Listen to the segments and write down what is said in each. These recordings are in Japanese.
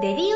レビュー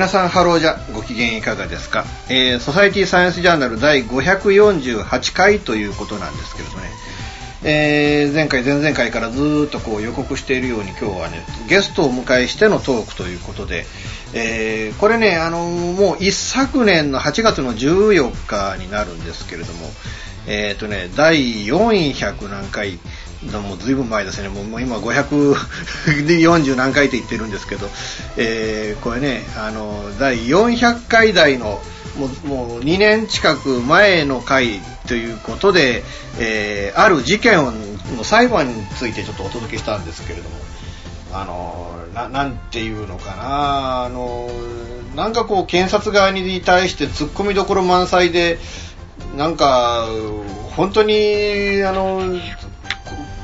皆さんハローじゃご機嫌いかがですか、えーソサイティサイエンスジャーナル第548回ということなんですけれどね、えー前回前々回からずっとこう予告しているように今日はねゲストをお迎えしてのトークということで、えーこれねあのもう一昨年の8月の14日になるんですけれどもえっ、とね第400何回もうずいぶん前ですね、もうもう今540 何回って言ってるんですけど、えーこれね、あの第400回台のもうもう2年近く前の回ということで、えーある事件の裁判についてちょっとお届けしたんですけれども、あのななんていうのかな、あのなんかこう検察側に対して突っ込みどころ満載で、なんか本当にあの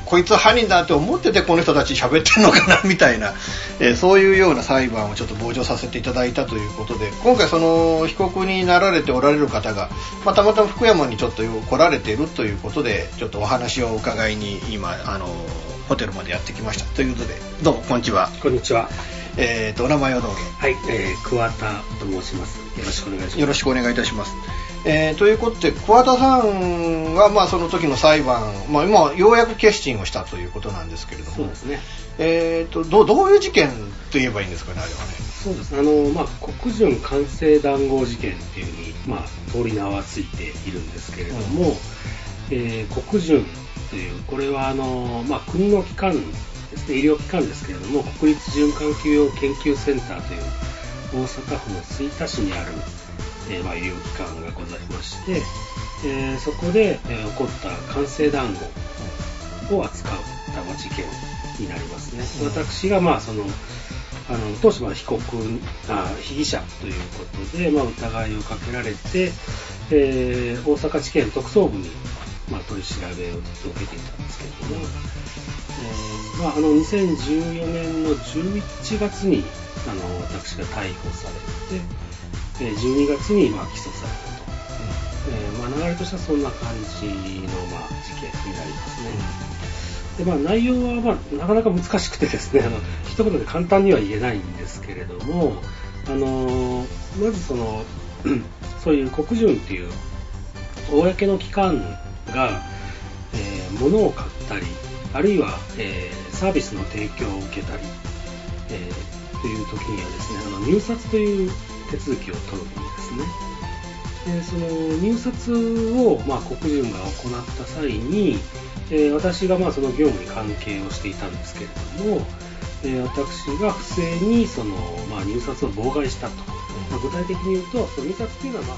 ここいつ犯人だって思っててこの人たち喋ってんのかなみたいな、えーそういうような裁判をちょっと傍聴させていただいたということで今回その被告になられておられる方が、まあ、たまたま福山にちょっと来られているということでちょっとお話を伺いに今あのホテルまでやってきましたということでどうもこんにちは、こんにちは。えー、とお名前をどうぞはい、えー、桑田と申します。よろしくお願いします。よろしくお願いいたします。えーということで、桑田さんは、まあ、その時の裁判、まあ、今、ようやく決心をしたということなんですけれども、そうですね。えーとどうどういう事件と言えばいいんですかね、あれはね。そうですね。あの、まあ、国順完成談合事件っていうふうに、まあ、通り名はついているんですけれども、えー国順という、これは、あの、まあ、国の機関ですね、医療機関ですけれども、国立循環器病研究センターという、大阪府の吹田市にある、えーまあ、医療機関がございまして、えーそこで、えー起こった完成談合を扱う多摩事件になりますね。うん私が、まあ、その、あの当初は被告あ被疑者ということで、まあ、疑いをかけられて、えー大阪地検特捜部に、まあ、取り調べをずっと受けていたんですけれども、えーまあ、あの2014年の11月にあの私が逮捕されて、えー12月に、まあ、起訴されたと。えーまあ、流れとしてはそんな感じの、まあ、事件になりますね。でまあ、内容は、まあ、なかなか難しくてですねあの一言で簡単には言えないんですけれども、あのまずその そういう国順っていう公の機関が、えー物を買ったりあるいは、えーサービスの提供を受けたり、えーという時にはですねあの入札という手続きを取るんですね。でその入札を、まあ、国順が行った際に、えー私がまあその業務に関係をしていたんですけれども、えー私が不正にその、まあ、入札を妨害したと、まあ具体的に言うとその入札っていうのは、まあ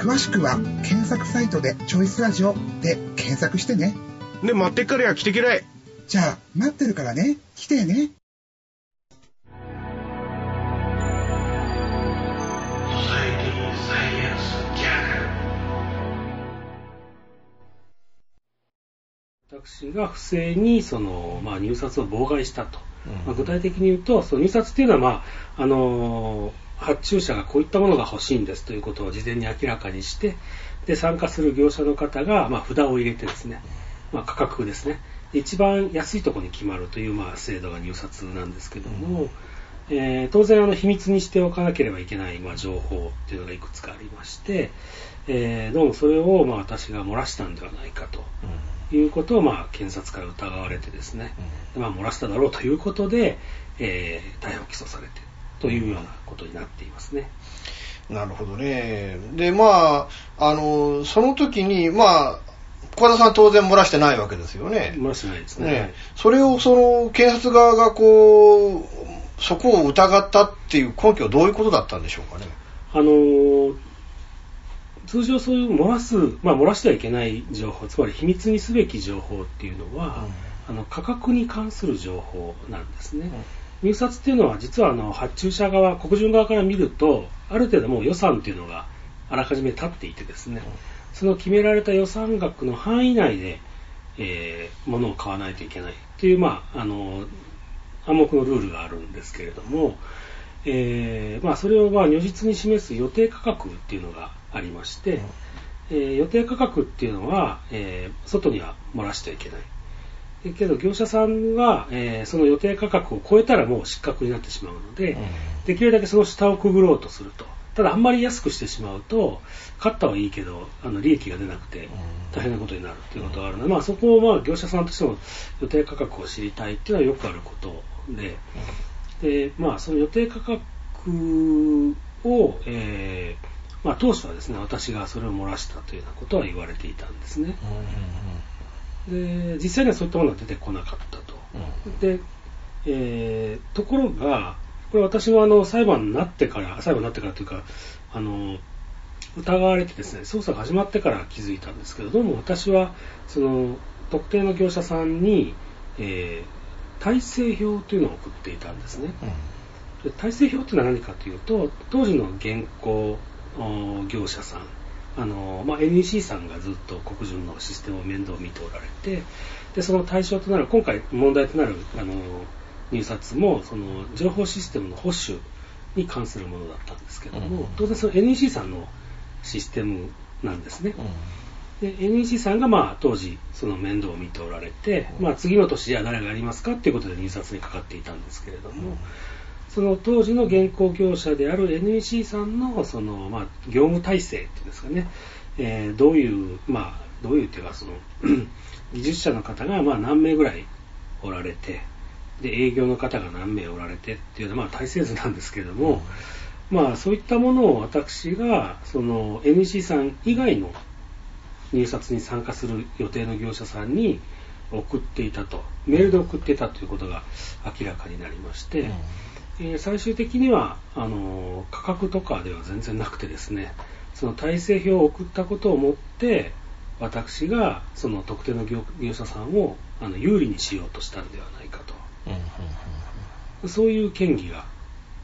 詳しくは検索サイトで「チョイスラジオ」で検索してね。で待ってっからや来てけらい。じゃあ待ってるからね。来てね。私が不正にその、まあ、入札を妨害したと、まあ、具体的に言うとその入札っていうのは、まああの発注者がこういったものが欲しいんですということを事前に明らかにしてで参加する業者の方が、まあ、札を入れてですね、まあ、価格ですね一番安いところに決まるという、まあ、制度が入札なんですけども、えー当然あの秘密にしておかなければいけない、まあ、情報っていうのがいくつかありまして、えーどうもそれを、まあ、私が漏らしたんではないかと。いうことを、まあ、検察から疑われてですね、まあ、漏らしただろうということで、えー逮捕・起訴されてというようなことになっていますね。なるほどね。で、まあ、あの、その時に、まあ、小田さん当然漏らしてないわけですよね。漏らしてないですね。ねそれをその検察側がこう、そこを疑ったっていう根拠はどういうことだったんでしょうかね。あのー通常そういう漏らす、まあ、漏らしてはいけない情報、つまり秘密にすべき情報っていうのは、あの価格に関する情報なんですね。入札っていうのは実はあの発注者側、国順側から見ると、ある程度もう予算っていうのがあらかじめ立っていてですね、その決められた予算額の範囲内で、えー物を買わないといけないっていう、まあ、あの暗黙のルールがあるんですけれども、えーまあ、それをまあ如実に示す予定価格っていうのがありまして、えー予定価格っていうのは、えー外には漏らしてはいけない。えけど業者さんは、えーその予定価格を超えたらもう失格になってしまうので、できるだけその下をくぐろうとすると。ただあんまり安くしてしまうと、勝ったはいいけど、あの利益が出なくて大変なことになるっていうことがあるので、まあそこをまあ業者さんとしても予定価格を知りたいっていうのはよくあることで、で、まあその予定価格を、えーまあ当初はですね、私がそれを漏らしたというようなことは言われていたんですね。で実際にはそういったものが出てこなかったと。で、えーところが、これ私もあの裁判になってから、裁判になってからというか、あの、疑われてですね、捜査が始まってから気づいたんですけど、どうも私は、その、特定の業者さんに、えー体制表というのを送っていたんですね。で体制表というのは何かというと、当時の現行お業者さん、あのまあ、NEC さんがずっと国順のシステムを面倒を見ておられて、でその対象となる、今回問題となるあの入札も、その情報システムの保守に関するものだったんですけども、当然その NEC さんのシステムなんですね。で NEC さんがまあ当時その面倒を見ておられて、まあ、次の年じゃあ誰がやりますかっていうことで入札にかかっていたんですけれども、その当時の現行業者である NEC さんのその、まあ、業務体制っていうんですかね、えーどういう、まあ、どういうっていうかその 技術者の方がまあ何名ぐらいおられてで営業の方が何名おられてっていうのはまあ体制図なんですけれども、まあそういったものを私がその NEC さん以外の入札に参加する予定の業者さんに送っていたと。メールで送っていたということが明らかになりまして、えー最終的にはあの価格とかでは全然なくてですねその体制表を送ったことをもって私がその特定の業業者さんをあの有利にしようとしたんではないかとそういう嫌疑が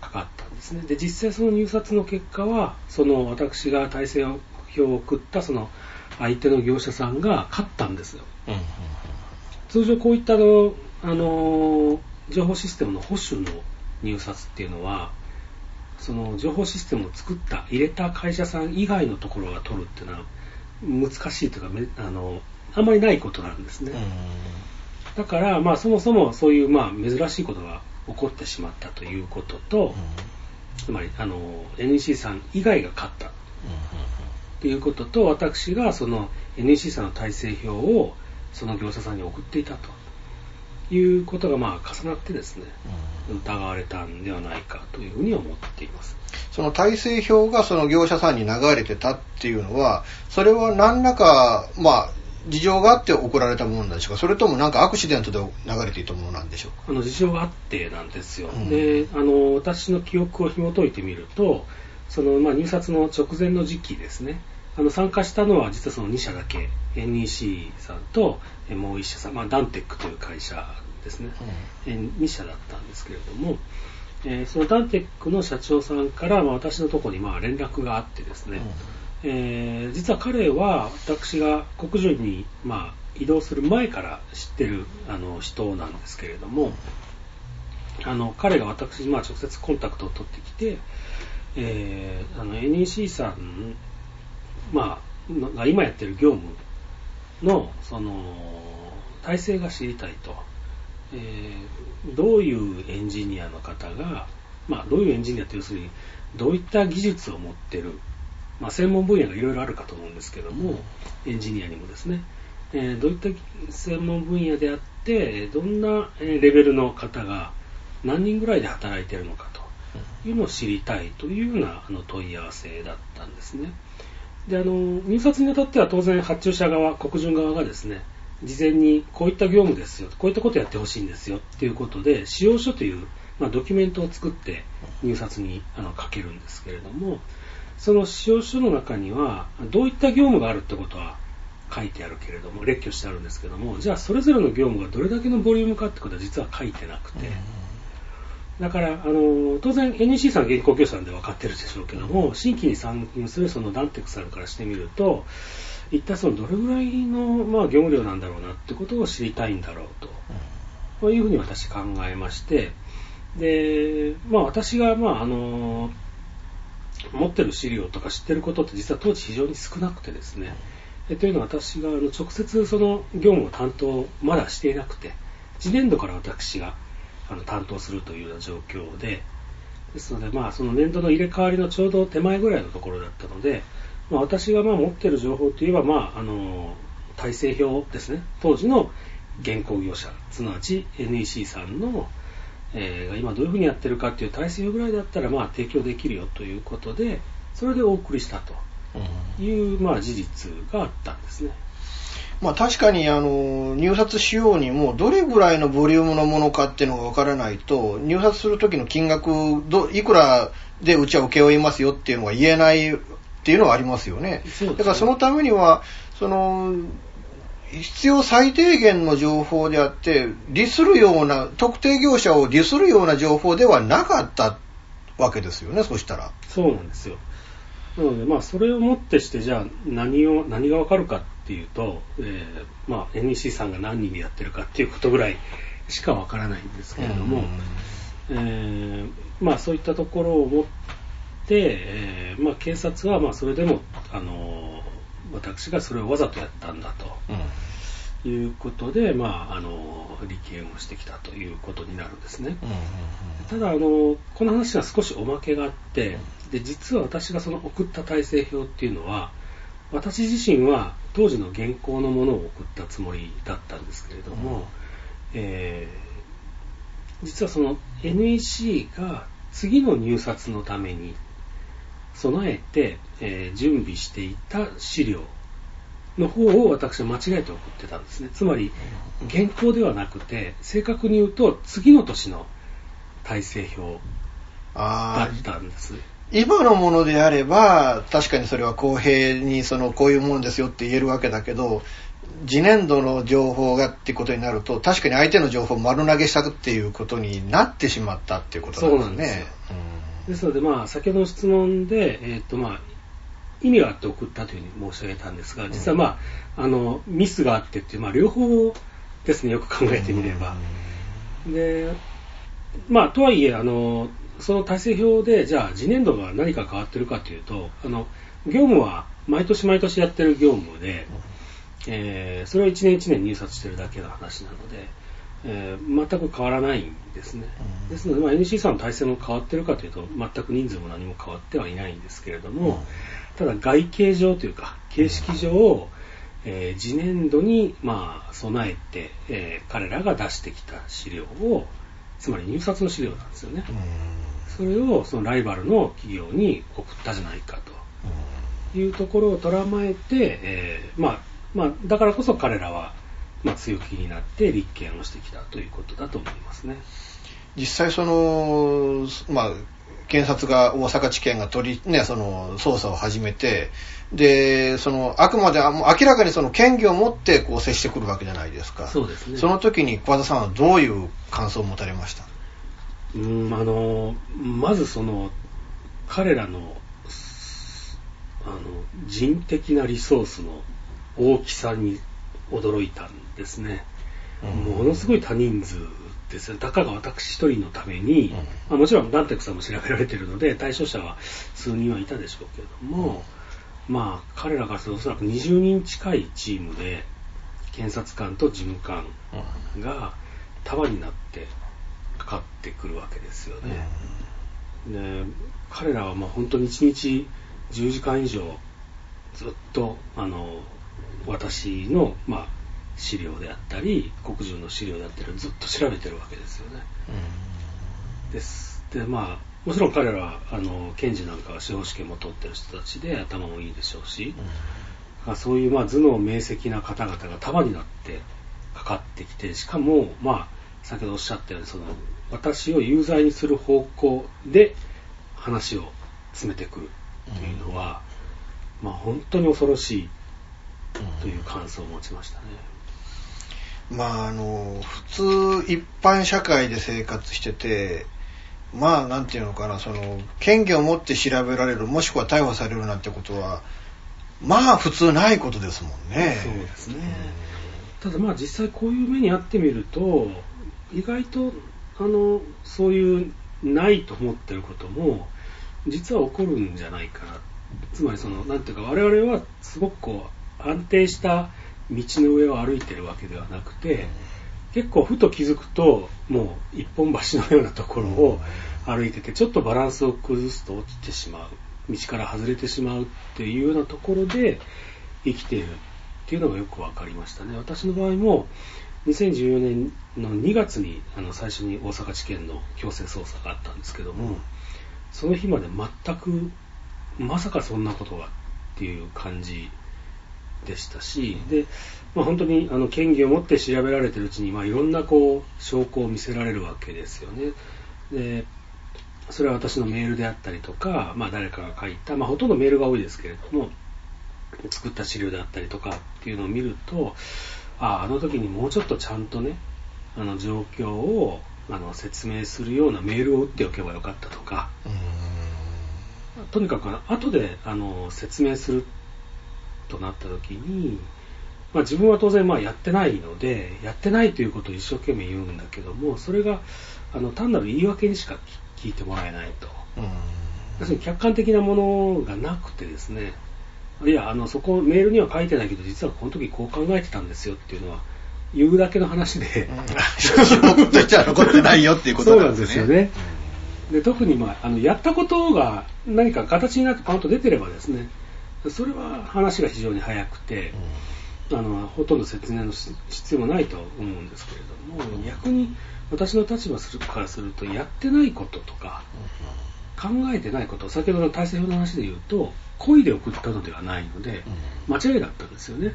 かかったんですね。で、実際その入札の結果は、その私が体制表を送ったその相手の業者さんが勝ったんですよ。通常こういったあの、あの情報システムの保守の入札っていうのは、その情報システムを作った、入れた会社さん以外のところが取るっていうのは難しいというか、めあの、あんまりないことなんですね。だから、まあ、そもそもそういう、まあ、珍しいことが起こってしまったということと、つまり、あの、NEC さん以外が勝った。ということと、私がその NEC さんの体制表をその業者さんに送っていたということがまあ重なってですね、疑われたんではないかというふうに思っています。その体制表がその業者さんに流れてたっていうのは、それは何らか、まあ、事情があって送られたものなんでしょうか、それともなんかアクシデントで流れていたものなんでしょうか？あの事情があってなんですよ、うん。であの私の記憶を紐解いてみるとその、まあ、入札の直前の時期ですね。あの参加したのは実はその2社だけ。NEC さんとえもう1社さん、まあ、ダンテックという会社ですね、え2社だったんですけれども、えーそのダンテックの社長さんから、まあ、私のところにまあ連絡があってですね、えー実は彼は私が国順に、まあ、移動する前から知ってるあの人なんですけれども、あの彼が私にまあ直接コンタクトを取ってきて、えーあの NEC さん、まあ、のが今やってる業務のその体制が知りたいと、えーどういうエンジニアの方が、まあ、どういうエンジニアって要するにどういった技術を持ってる、まあ、専門分野がいろいろあるかと思うんですけども、エンジニアにもですね、えーどういった専門分野であってどんなレベルの方が何人ぐらいで働いてるのかというのを知りたいというようなあの問い合わせだったんですね。であの入札にあたっては当然発注者側、国順側がですね事前にこういった業務ですよ、こういったことをやってほしいんですよということで使用書という、まあ、ドキュメントを作って入札にあの書けるんですけれどもその使用書の中にはどういった業務があるってことは書いてあるけれども列挙してあるんですけどもじゃあそれぞれの業務がどれだけのボリュームかってことは実は書いてなくて。だから、あの、当然 NEC さんは原稿業者なんで分かってるでしょうけども、新規に参入するそのダンテクさんからしてみると、一体そのどれぐらいの、まあ、業務量なんだろうなってことを知りたいんだろうと、こういうふうに私考えまして、で、まあ私が、まああの、持ってる資料とか知ってることって実は当時非常に少なくてですね、えというのは私があの直接その業務を担当まだしていなくて、次年度から私があの担当するというような状況で、ですので、まあ、その年度の入れ替わりのちょうど手前ぐらいのところだったので、まあ、私がまあ持っている情報といえば、まあ、あの体制表ですね、当時の現行業者、すなわち NEC さんの、えー今どういうふうにやってるかっていう体制表ぐらいだったら、まあ、提供できるよということで、それでお送りしたという、まあ、事実があったんですね。まあ確かにあの入札しようにもどれぐらいのボリュームのものかっていうのがわからないと入札する時の金額どいくらでうちは請け負いますよっていうのが言えないっていうのはありますよね。だからそのためにはその必要最低限の情報であって利するような特定業者を利するような情報ではなかったわけですよねそしたら。そうなんですよ。なので、まあ、それをもってして、じゃあ、何を、何がわかるかっていうと、えーまあ、NEC さんが何人でやってるかっていうことぐらいしかわからないんですけれども、えーまあ、そういったところをもって、えーまあ、警察は、まあ、それでも、あの、私がそれをわざとやったんだということで、まあ、あの、立件をしてきたということになるんですね。ただあの、この話は少しおまけがあって、で実は私がその送った体制表っていうのは、私自身は当時の現行のものを送ったつもりだったんですけれども、えー実はその NEC が次の入札のために備えて、えー準備していた資料の方を私は間違えて送ってたんですね。つまり、現行ではなくて、正確に言うと次の年の体制表だったんです。今のものであれば、確かにそれは公平にそのこういうものですよって言えるわけだけど、次年度の情報がってことになると、確かに相手の情報を丸投げしたっていうことになってしまったっていうことなんですね。ですので、まあ、先ほどの質問で、えーっと、まあ、意味があって送ったというふうに申し上げたんですが、実はまあ、あの、ミスがあってっていう、まあ、両方ですね、よく考えてみれば。で、まあ、とはいえ、あの、その体制表で、じゃあ、次年度が何か変わってるかというと、あの、業務は毎年毎年やってる業務で、えーそれを1年1年入札してるだけの話なので、えー全く変わらないんですね。ですので、まあ、NC さんの体制も変わってるかというと、全く人数も何も変わってはいないんですけれども、ただ外形上というか、形式上、えー次年度に、まあ、備えて、えー彼らが出してきた資料を、つまり入札の資料なんですよね。それをそのライバルの企業に送ったじゃないかというところを捉まえて、えーまあ、まあ、だからこそ彼らは、まあ、強気になって立件をしてきたということだと思いますね。実際その、まあ、検察が大阪地検が取り、ね、その捜査を始めて、で、その、あくまであもう明らかにその権限を持ってこう接してくるわけじゃないですか。そうですねその時に小和田さんはどういう感想を持たれました？うんあのまずその彼らのあの人的なリソースの大きさに驚いたんですね、ものすごい多人数ですよたかが私一人のために、まあ、もちろんダンテクさんも調べられているので対象者は数人はいたでしょうけれども、まあ彼らからするとおそらく20人近いチームで検察官と事務官が束になってかかってくるわけですよね。で彼らはまあ本当に1日10時間以上ずっとあの私の、まあ、資料であったり国中の資料であったりをずっと調べてるわけですよね。ですでまあもちろん彼らはあの検事なんかは司法試験も取ってる人たちで頭もいいでしょうし、まあそういうまあ頭脳明晰な方々が束になってかかってきてしかもまあ先ほどおっしゃったようにその私を有罪にする方向で話を詰めてくるというのは、まあ本当に恐ろしいという感想を持ちましたね。まああの普通一般社会で生活しててまあなんていうのかなその権限を持って調べられるもしくは逮捕されるなんてことはまあ普通ないことですもんね。そうですね。ただまあ実際こういう目に遭ってみると意外とあのそういうないと思ってることも実は起こるんじゃないかな。つまりそのなんていうか我々はすごくこう安定した道の上を歩いてるわけではなくて結構ふと気づくともう一本橋のようなところを歩いててちょっとバランスを崩すと落ちてしまう。道から外れてしまうっていうようなところで生きているっていうのがよく分かりましたね。私の場合も2014年の2月にあの最初に大阪地検の強制捜査があったんですけども、その日まで全くまさかそんなことがっていう感じでしたし、で、まあ、本当にあの権限を持って調べられてるうちに、まあ、いろんなこう証拠を見せられるわけですよね。でそれは私のメールであったりとか、まあ、誰かが書いた、まあ、ほとんどメールが多いですけれども作った資料であったりとかっていうのを見るとあああの時にもうちょっとちゃんとねあの状況をあの説明するようなメールを打っておけばよかったとか。とにかく後であの説明するとなった時に、まあ、自分は当然まあやってないのでやってないということを一生懸命言うんだけどもそれがあの単なる言い訳にしか聞いてもらえないと。要するに客観的なものがなくてですねいやあのそこメールには書いてないけど実はこの時こう考えてたんですよっていうのは言うだけの話で、証拠としては残ってないよっていうこと そうなんんなでね。ですすよね。で特に、まあ、あのやったことが何か形になってパンと出てればですねそれは話が非常に早くて、あのほとんど説明のし必要もないと思うんですけれども逆に私の立場するからするとやってないこととか考えてないこと先ほどの体制表の話で言うと故意で送ったのではないので間違いだったんですよね。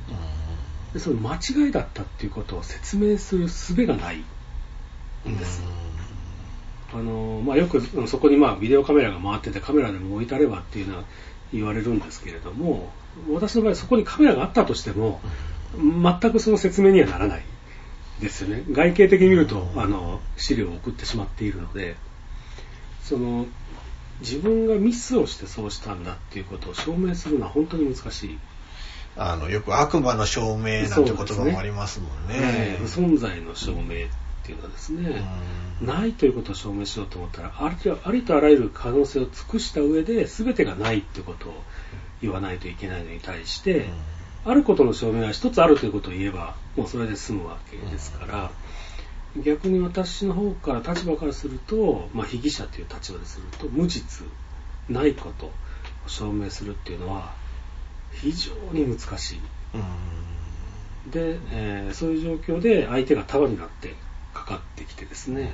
でその間違いだったっていうことを説明する術がないんです。あのまあ、よくうんそこにまあビデオカメラが回っててカメラでも置いたればっていうのは言われるんですけれども私の場合そこにカメラがあったとしても全くその説明にはならないですよね。外形的に見るとあの資料を送ってしまっているのでその自分がミスをしてそうしたんだっていうことを証明するのは本当に難しい。あの、よく悪魔の証明なんて言葉もありますもんね。ええ不存在の証明っていうのはですね、ないということを証明しようと思ったらありとありとあらゆる可能性を尽くした上で全てがないってことを言わないといけないのに対して、あることの証明は一つあるということを言えばもうそれで済むわけですから、逆に私の方から立場からすると、まあ、被疑者という立場ですると無実ないことを証明するっていうのは非常に難しい。うんで、えーそういう状況で相手が束になってかかってきてですね、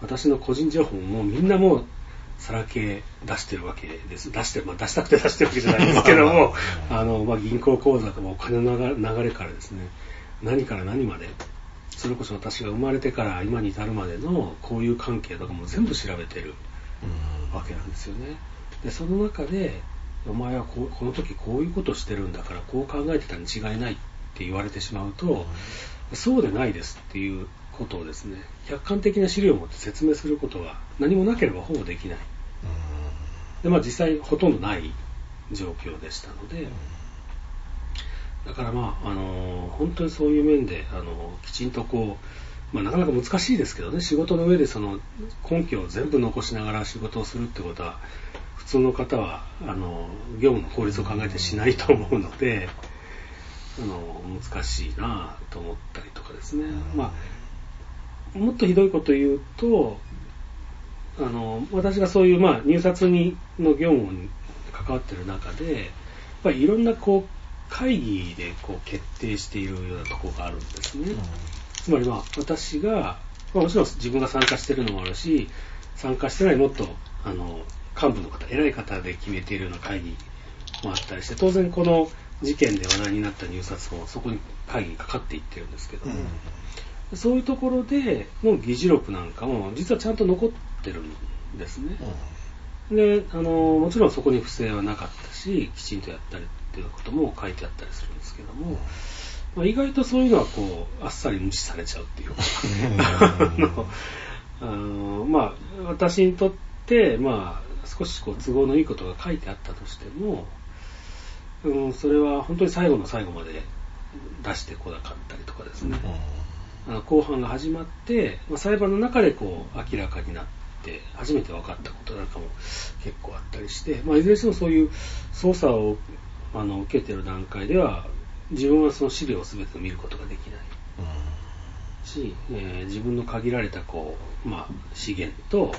私の個人情報もみんなもうさらけ出してるわけです。出してる、まあ出したくて出してるわけじゃないんですけども、あの、まあ銀行口座とかお金の流れからですね、何から何まで、それこそ私が生まれてから今に至るまでの交友関係とかも全部調べてるわけなんですよね。で、その中で、お前はこうこの時こういうことしてるんだからこう考えてたに違いないって言われてしまうと、そうでないですっていうことをですね、客観的な資料を持って説明することは何もなければほぼできない。で、まあ実際ほとんどない状況でしたので、だからまあ、あの本当にそういう面で、あのきちんとこう、まあ、なかなか難しいですけどね、仕事の上でその根拠を全部残しながら仕事をするってことは、普通の方はあの業務の効率を考えてしないと思うので、あの難しいなと思ったりとかですね。まあもっとひどいこと言うと、あの私がそういう、まあ、入札にの業務に関わってる中で、やっぱりいろんなこう会議でこう決定しているようなところがあるんですね。つまりまあ私が、まあ、もちろん自分が参加してるのもあるし、参加してないもっとあの幹部の方、偉い方で決めているような会議もあったりして、当然この事件で話題になった入札もそこに会議にかかっていってるんですけども、そういうところでの議事録なんかも実はちゃんと残ってるんですね。であのもちろんそこに不正はなかったしきちんとやったりっていうことも書いてあったりするんですけども、まあ、意外とそういうのはこうあっさり無視されちゃうっていうか。あのまあ私にとってまあ少しこう都合のいいことが書いてあったとしても、うん、それは本当に最後の最後まで出してこなかったりとかですね、あの公判が始まって、まあ、裁判の中でこう明らかになって初めて分かったことなんかも結構あったりして、まあ、いずれにしてもそういう捜査をあの受けてる段階では自分はその資料を全て見ることができない。し、えー自分の限られたこう、まあ、資源と、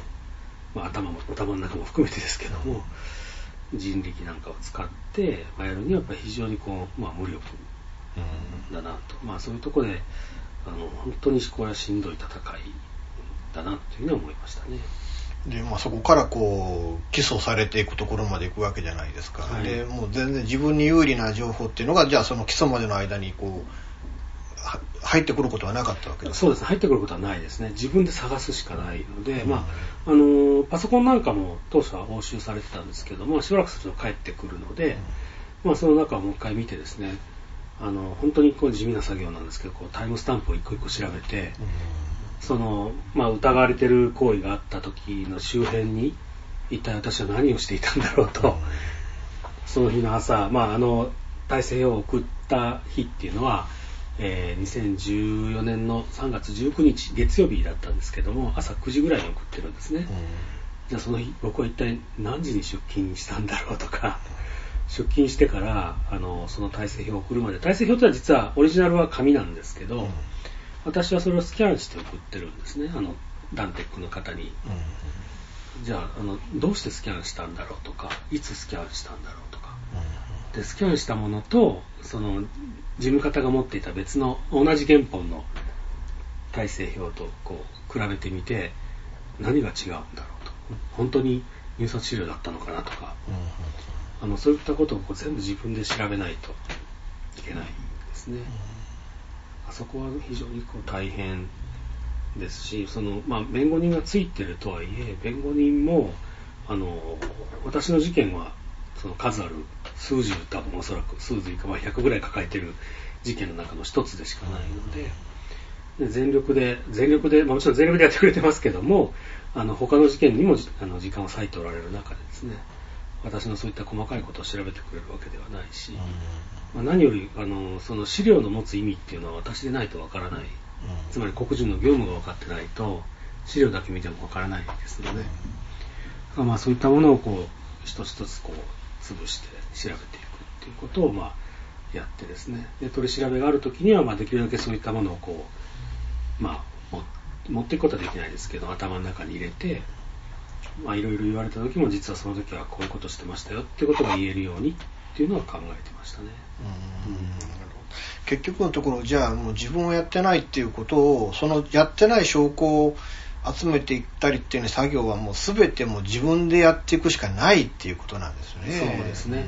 まあ、頭も頭の中も含めてですけども人力なんかを使って、まあ、やるにはやっぱり非常にこう、まあ、無力だなと、まあ、そういうところであの本当にこれはしんどい戦いだなというふうには思いましたね。で、まあ、そこからこう起訴されていくところまで行くわけじゃないですか、はい。でもう全然自分に有利な情報っていうのがじゃあその起訴までの間にこうは入ってくることはなかったわけですそうです。ね、入ってくることはないですね。自分で探すしかないので、まあ、あの、パソコンなんかも当初は押収されてたんですけども、しばらくすると帰ってくるので、まあ、その中をもう一回見てですね、あの、本当にこう地味な作業なんですけど、こうタイムスタンプを一個一個調べて、その、まあ、疑われてる行為があった時の周辺に、一体私は何をしていたんだろうと、その日の朝、まあ、あの、体制を送った日っていうのは、えー2014年の3月19日月曜日だったんですけども朝9時ぐらいに送ってるんですね、じゃあその日僕は一体何時に出勤したんだろうとか出勤してからあのその体制表を送るまで。体制表ってのは実はオリジナルは紙なんですけど、私はそれをスキャンして送ってるんですね。あのダンテックの方に。じゃああのどうしてスキャンしたんだろうとかいつスキャンしたんだろうとか。でスキャンしたものとその事務方が持っていた別の同じ原本の体制表とこう比べてみて何が違うんだろうと。本当に入札資料だったのかなとか。あのそういったことをこう全部自分で調べないといけないですね。あそこは非常にこう大変ですしその、まあ、弁護人がついてるとはいえ弁護人もあの私の事件はその数ある数十多分おそらく数十か、100ぐらい抱えてる事件の中の一つでしかないので。で全力で、全力で、まあ、もちろん全力でやってくれてますけども、あの他の事件にもあの時間を割いておられる中でですね、私のそういった細かいことを調べてくれるわけではないし、まあ、何よりあのその資料の持つ意味っていうのは私でないとわからない、つまり黒人の業務が分かってないと資料だけ見てもわからないですので、まあ、そういったものをこう一つ一つこう潰して調べていくっていうことをまあやってですね。で取り調べがある時にはまあできるだけそういったものをこうまあも持っていくことはできないですけど頭の中に入れてまあいろいろ言われた時も実はその時はこういうことしてましたよっていうことが言えるようにっていうのは考えてましたね。うん。結局のところじゃあもう自分はやってないっていうことをそのやってない証拠を集めていったりっていう作業はもう全てもう自分でやっていくしかないっていうことなんですね。そうですね。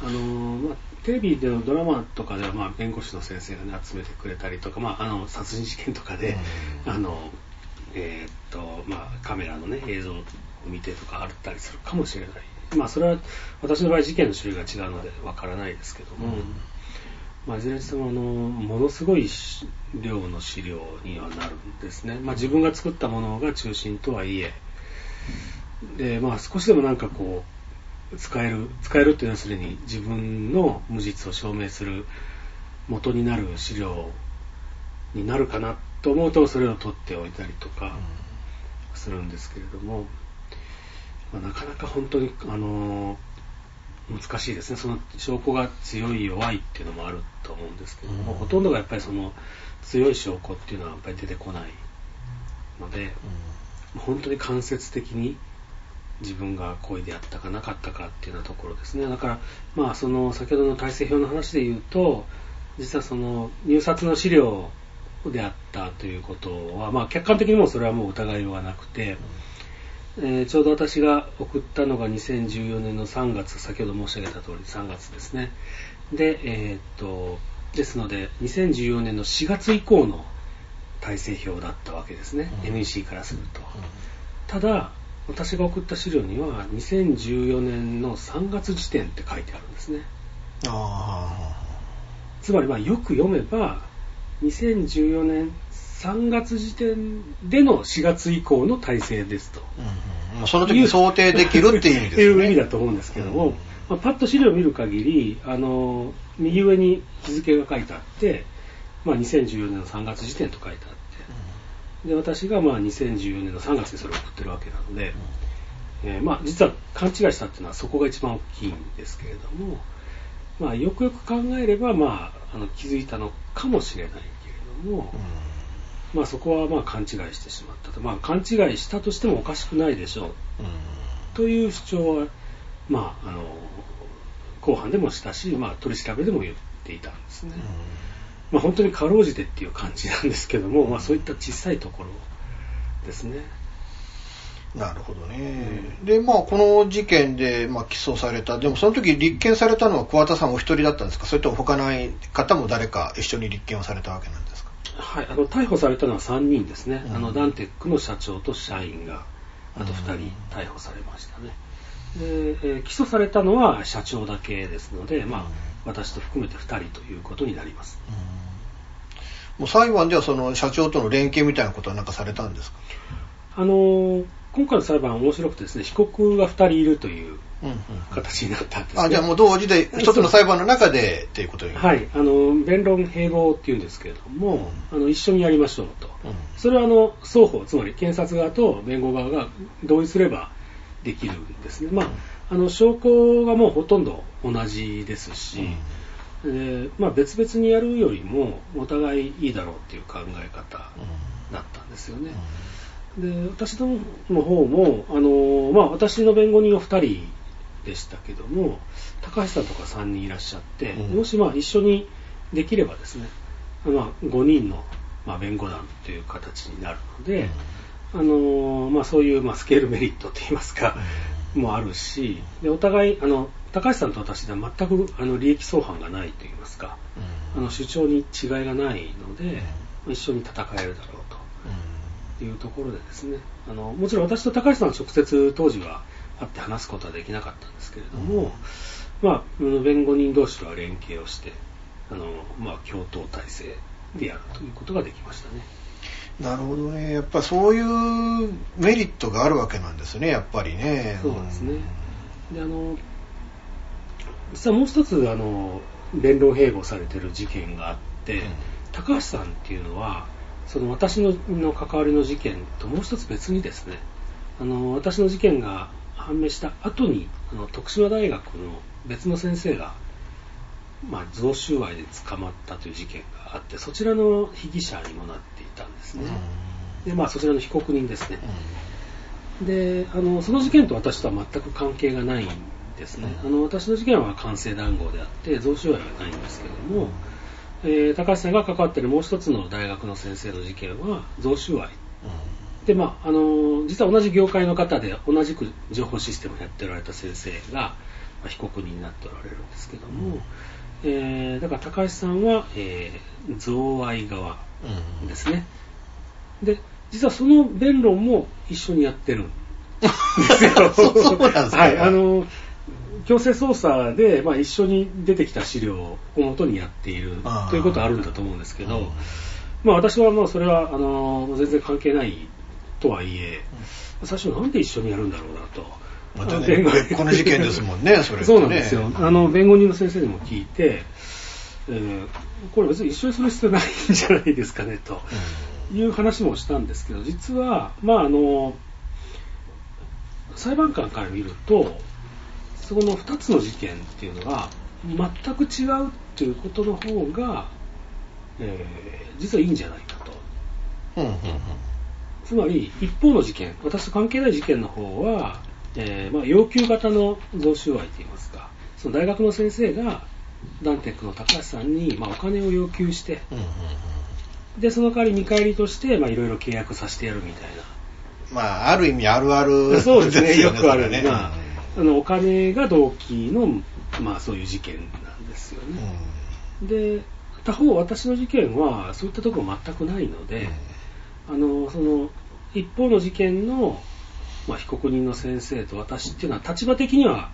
あのまあ、テレビでのドラマとかでは、まあ、弁護士の先生が、ね、集めてくれたりとか、まあ、あの殺人事件とかで、あのえーっとまあ、カメラの、ね、映像を見てとかあったりするかもしれない、まあ、それは私の場合事件の種類が違うのでわからないですけども、まあ、いずれにしてもあのものすごい量の資料にはなるんですね、まあ、自分が作ったものが中心とはいえ。で、まあ、少しでもなんかこう使える使えるっていうのはすでに自分の無実を証明する元になる資料になるかなと思うとそれを取っておいたりとかするんですけれども、まあ、なかなか本当にあの難しいですね。その証拠が強い弱いっていうのもあると思うんですけども、ほとんどがやっぱりその強い証拠っていうのはやっぱり出てこないので、本当に間接的に自分が故意であったかなかったかっていうようなところですね。だからまあその先ほどの体制表の話で言うと実はその入札の資料であったということは、まあ、客観的にもそれはもう疑いようがなくて、えーちょうど私が送ったのが2014年の3月先ほど申し上げた通り3月ですね。でえーっとですので2014年の4月以降の体制表だったわけですね、NEC からすると、ただ私が送った資料には2014年の3月時点って書いてあるんですね。あつまりまあよく読めば2014年3月時点での4月以降の体制ですと。あ、うんうん、その時に想定できるっていう意味ですね。いう意味だと思うんですけども、うん。まあ、パッと資料を見る限り、あの、右上に日付が書いてあって、まあ、2014年の3月時点と書いてあって、で、私がまあ2014年の3月にそれを送ってるわけなので、えーまあ、実は勘違いしたっていうのはそこが一番大きいんですけれども、まあ、よくよく考えれば、まあ、あの気づいたのかもしれないけれども、まあ、そこはまあ勘違いしてしまったと、まあ、勘違いしたとしてもおかしくないでしょううんうんという主張は、まあ、あの公判でもしたし、まあ、取り調べでも言っていたんですね。まあ、本当にかろうじてっていう感じなんですけども、まあ、そういった小さいところですね。なるほどね。で、まあ、この事件で、まあ、起訴された。でも、その時立件されたのは桑田さんお一人だったんですか？それとも他の方も誰か一緒に立件をされたわけなんですか？はい、あの逮捕されたのは3人ですね、うん。あのダンテックの社長と社員が、あと2人逮捕されましたね。で、えー起訴されたのは社長だけですので、まあ、私と含めて2人ということになります。もう裁判ではその社長との連携みたいなことはなんかされたんですか？あのー今回の裁判は面白くてですね、被告が2人いるという形になったんですね。あ、じゃあもう同時で一つの裁判の中でっていうことに。はい、あの弁論併合っていうんですけれども、あの一緒にやりましょうと、うん。それはあの双方、つまり検察側と弁護側が同意すればできるんですね、まあ、あの証拠がもうほとんど同じですし、でまあ、別々にやるよりもお互いいいだろうっていう考え方だったんですよね。で私の方も、あのまあ、私の弁護人は2人でしたけども高橋さんとか3人いらっしゃって、うん。もしまあ一緒にできればですね、まあ、5人の、まあ、弁護団という形になるので、あのまあ、そういう、まあ、スケールメリットといいますか、もあるしでお互いあの高橋さんと私では全くあの利益相反がないといいますか、あの主張に違いがないので、一緒に戦えるだろうと。いうところでですねあのもちろん私と高橋さんは直接当時は会って話すことはできなかったんですけれども、まあ、弁護人同士とは連携をしてあの、まあ、共闘体制でやるということができましたね。なるほどね。やっぱそういうメリットがあるわけなんですね、やっぱりね。そうですね。で、あの、実はもう一つ、あの、弁論併合されてる事件があって、高橋さんっていうのは、その私のの関わりの事件ともう一つ別にですね、あの、私の事件が判明した後に、あの、徳島大学の別の先生が、まあ、贈収賄で捕まったという事件があって、そちらの被疑者にもなっていたんですね。で、まあ、そちらの被告人ですね。であのその事件と私とは全く関係がないんですね、あの私の事件は官製談合であって贈収賄はないんですけどもえー高橋さんが関わっているもう一つの大学の先生の事件は贈収賄でまああのー実は同じ業界の方で同じく情報システムをやっておられた先生が、まあ被告人になっておられるんですけども、えーだから高橋さんは、えー贈賄側うんですね。で実はその弁論も一緒にやってるんですよ。そうなんですか。はいあの強制捜査で、まあ、一緒に出てきた資料を元にやっているということはあるんだと思うんですけど、うん。まあ、私はまあそれはあの全然関係ないとはいえ、最初なんで一緒にやるんだろうなと。またね弁護この事件ですもんね それねそうなんですよ。あの、弁護人の先生にも聞いて、えーこれ別に一緒にする必要ないんじゃないですかね、という話もしたんですけど、実は、まああの、裁判官から見ると、そこの2つの事件っていうのが全く違うっていうことの方が、えー実はいいんじゃないかと。うんうんうんつまり、一方の事件、私と関係ない事件の方は、えーまあ、要求型の贈収賄といいますか、その大学の先生が、ダンテックの高橋さんに、まあ、お金を要求して、うんうんうん。で、その代わり見返りとして、まあ、いろいろ契約させてやるみたいまあある意味あるあるな。そうですね、よくあるね。まあ、あのお金が動機の、まあ、そういう事件なんですよね。で、他方、私の事件は、そういったところ全くないので、あのその一方の事件の、まあ、被告人の先生と私っていうのは立場的には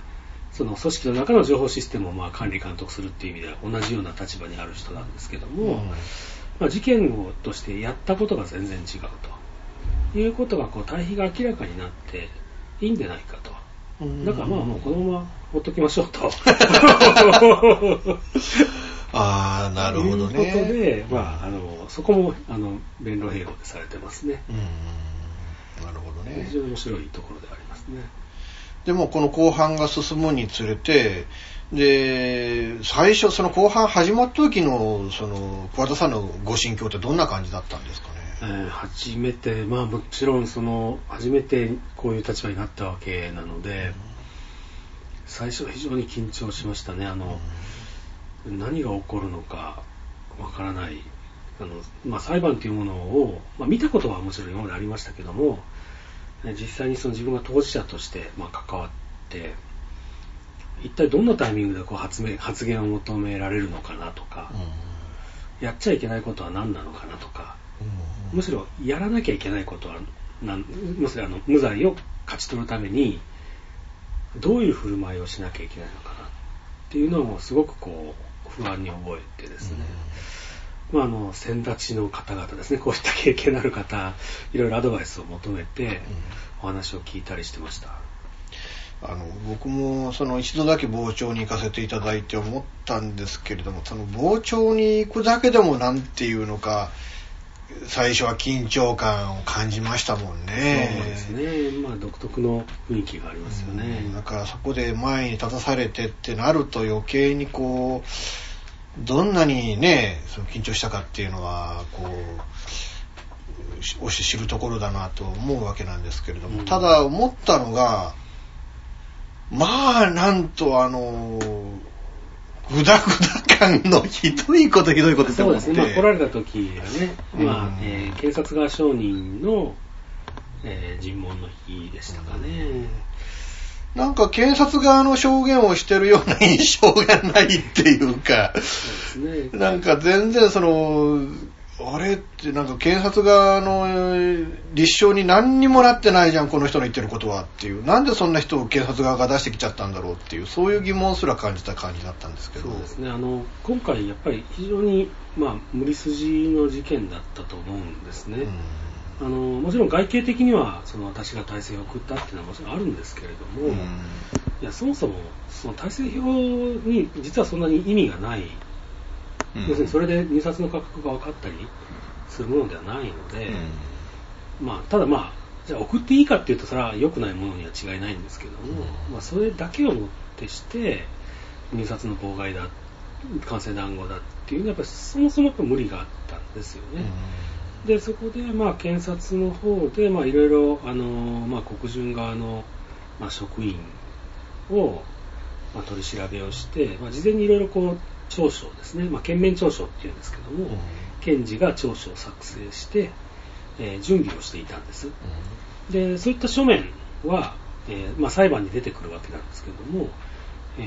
その組織の中の情報システムをまあ管理監督するっていう意味では同じような立場にある人なんですけども、うんまあ、事件をとしてやったことが全然違うということがこう対比が明らかになっていいんでないかと。うんだからまあもうこのままほっときましょうと。ああなるほどねということで、まあ、あのそこもあの弁論併合でされてますね。うんなるほどね非常に面白いところでありますね。でもこの後半が進むにつれてで最初その後半始まった時のその桑田さんのご心境ってどんな感じだったんですかね？えー初めて、まあもちろんその、初めてこういう立場になったわけなので、最初は非常に緊張しましたね。あの、何が起こるのかわからない。あの、まあ裁判というものを、まあ見たことはもちろん今までありましたけども、ね実際にその自分が当事者として、まあ、関わって、一体どんなタイミングでこう発明発言を求められるのかなとか、やっちゃいけないことは何なのかなとか、むしろやらなきゃいけないことはなんむしろあの無罪を勝ち取るためにどういう振る舞いをしなきゃいけないのかなっていうのをすごくこう不安に覚えてですね、まあ、あの先立ちの方々ですねこういった経験のある方いろいろアドバイスを求めてお話を聞いたりしてました。あの僕もその一度だけ傍聴に行かせていただいて思ったんですけれどもその傍聴に行くだけでもなんていうのか最初は緊張感を感じましたもんね。そうですね、まあ、独特の雰囲気がありますよね。うんだからそこで前に立たされてってなると余計にこうどんなにねその緊張したかっていうのはこうし押し知るところだなと思うわけなんですけれども、うん。ただ思ったのがまあなんとあのグダグダ感のひどいことひどいことって思って。そうですね、まあ、来られた時はね、まあうんえー検察側証人の、えー尋問の日でしたかね。なんか検察側の証言をしてるような印象がないっていうか。なんか全然その、あれってなんか検察側のえー立証に何にもなってないじゃん、この人の言ってることはっていう。なんでそんな人を検察側が出してきちゃったんだろうっていう、そういう疑問すら感じた感じだったんですけど。そうですねあの今回、やっぱり非常に、まあ、無理筋の事件だったと思うんですね。あのもちろん外形的にはその私が体制を送ったっていうのはもちろんあるんですけれども、うん。うんいやそもそもその体制表に実はそんなに意味がない、要するにそれで入札の価格が分かったりするものではないので、まあ、ただまあ、じゃあ送っていいかっていうと、それは良くないものには違いないんですけども、まあ、それだけをもってして、入札の妨害だ、官製談合だっていうのは、やっぱりそもそもやっぱ無理があったんですよね。で、そこで、まあ、検察の方で、まあ、いろいろ、あの、まあ、国順側の、まあ、職員を、まあ、取り調べをして、まあ、事前にいろいろこう、調書ですね、まあ、検面調書っていうんですけども、検事が調書を作成して、えー準備をしていたんです。で、そういった書面は、えーまあ、裁判に出てくるわけなんですけれども、えー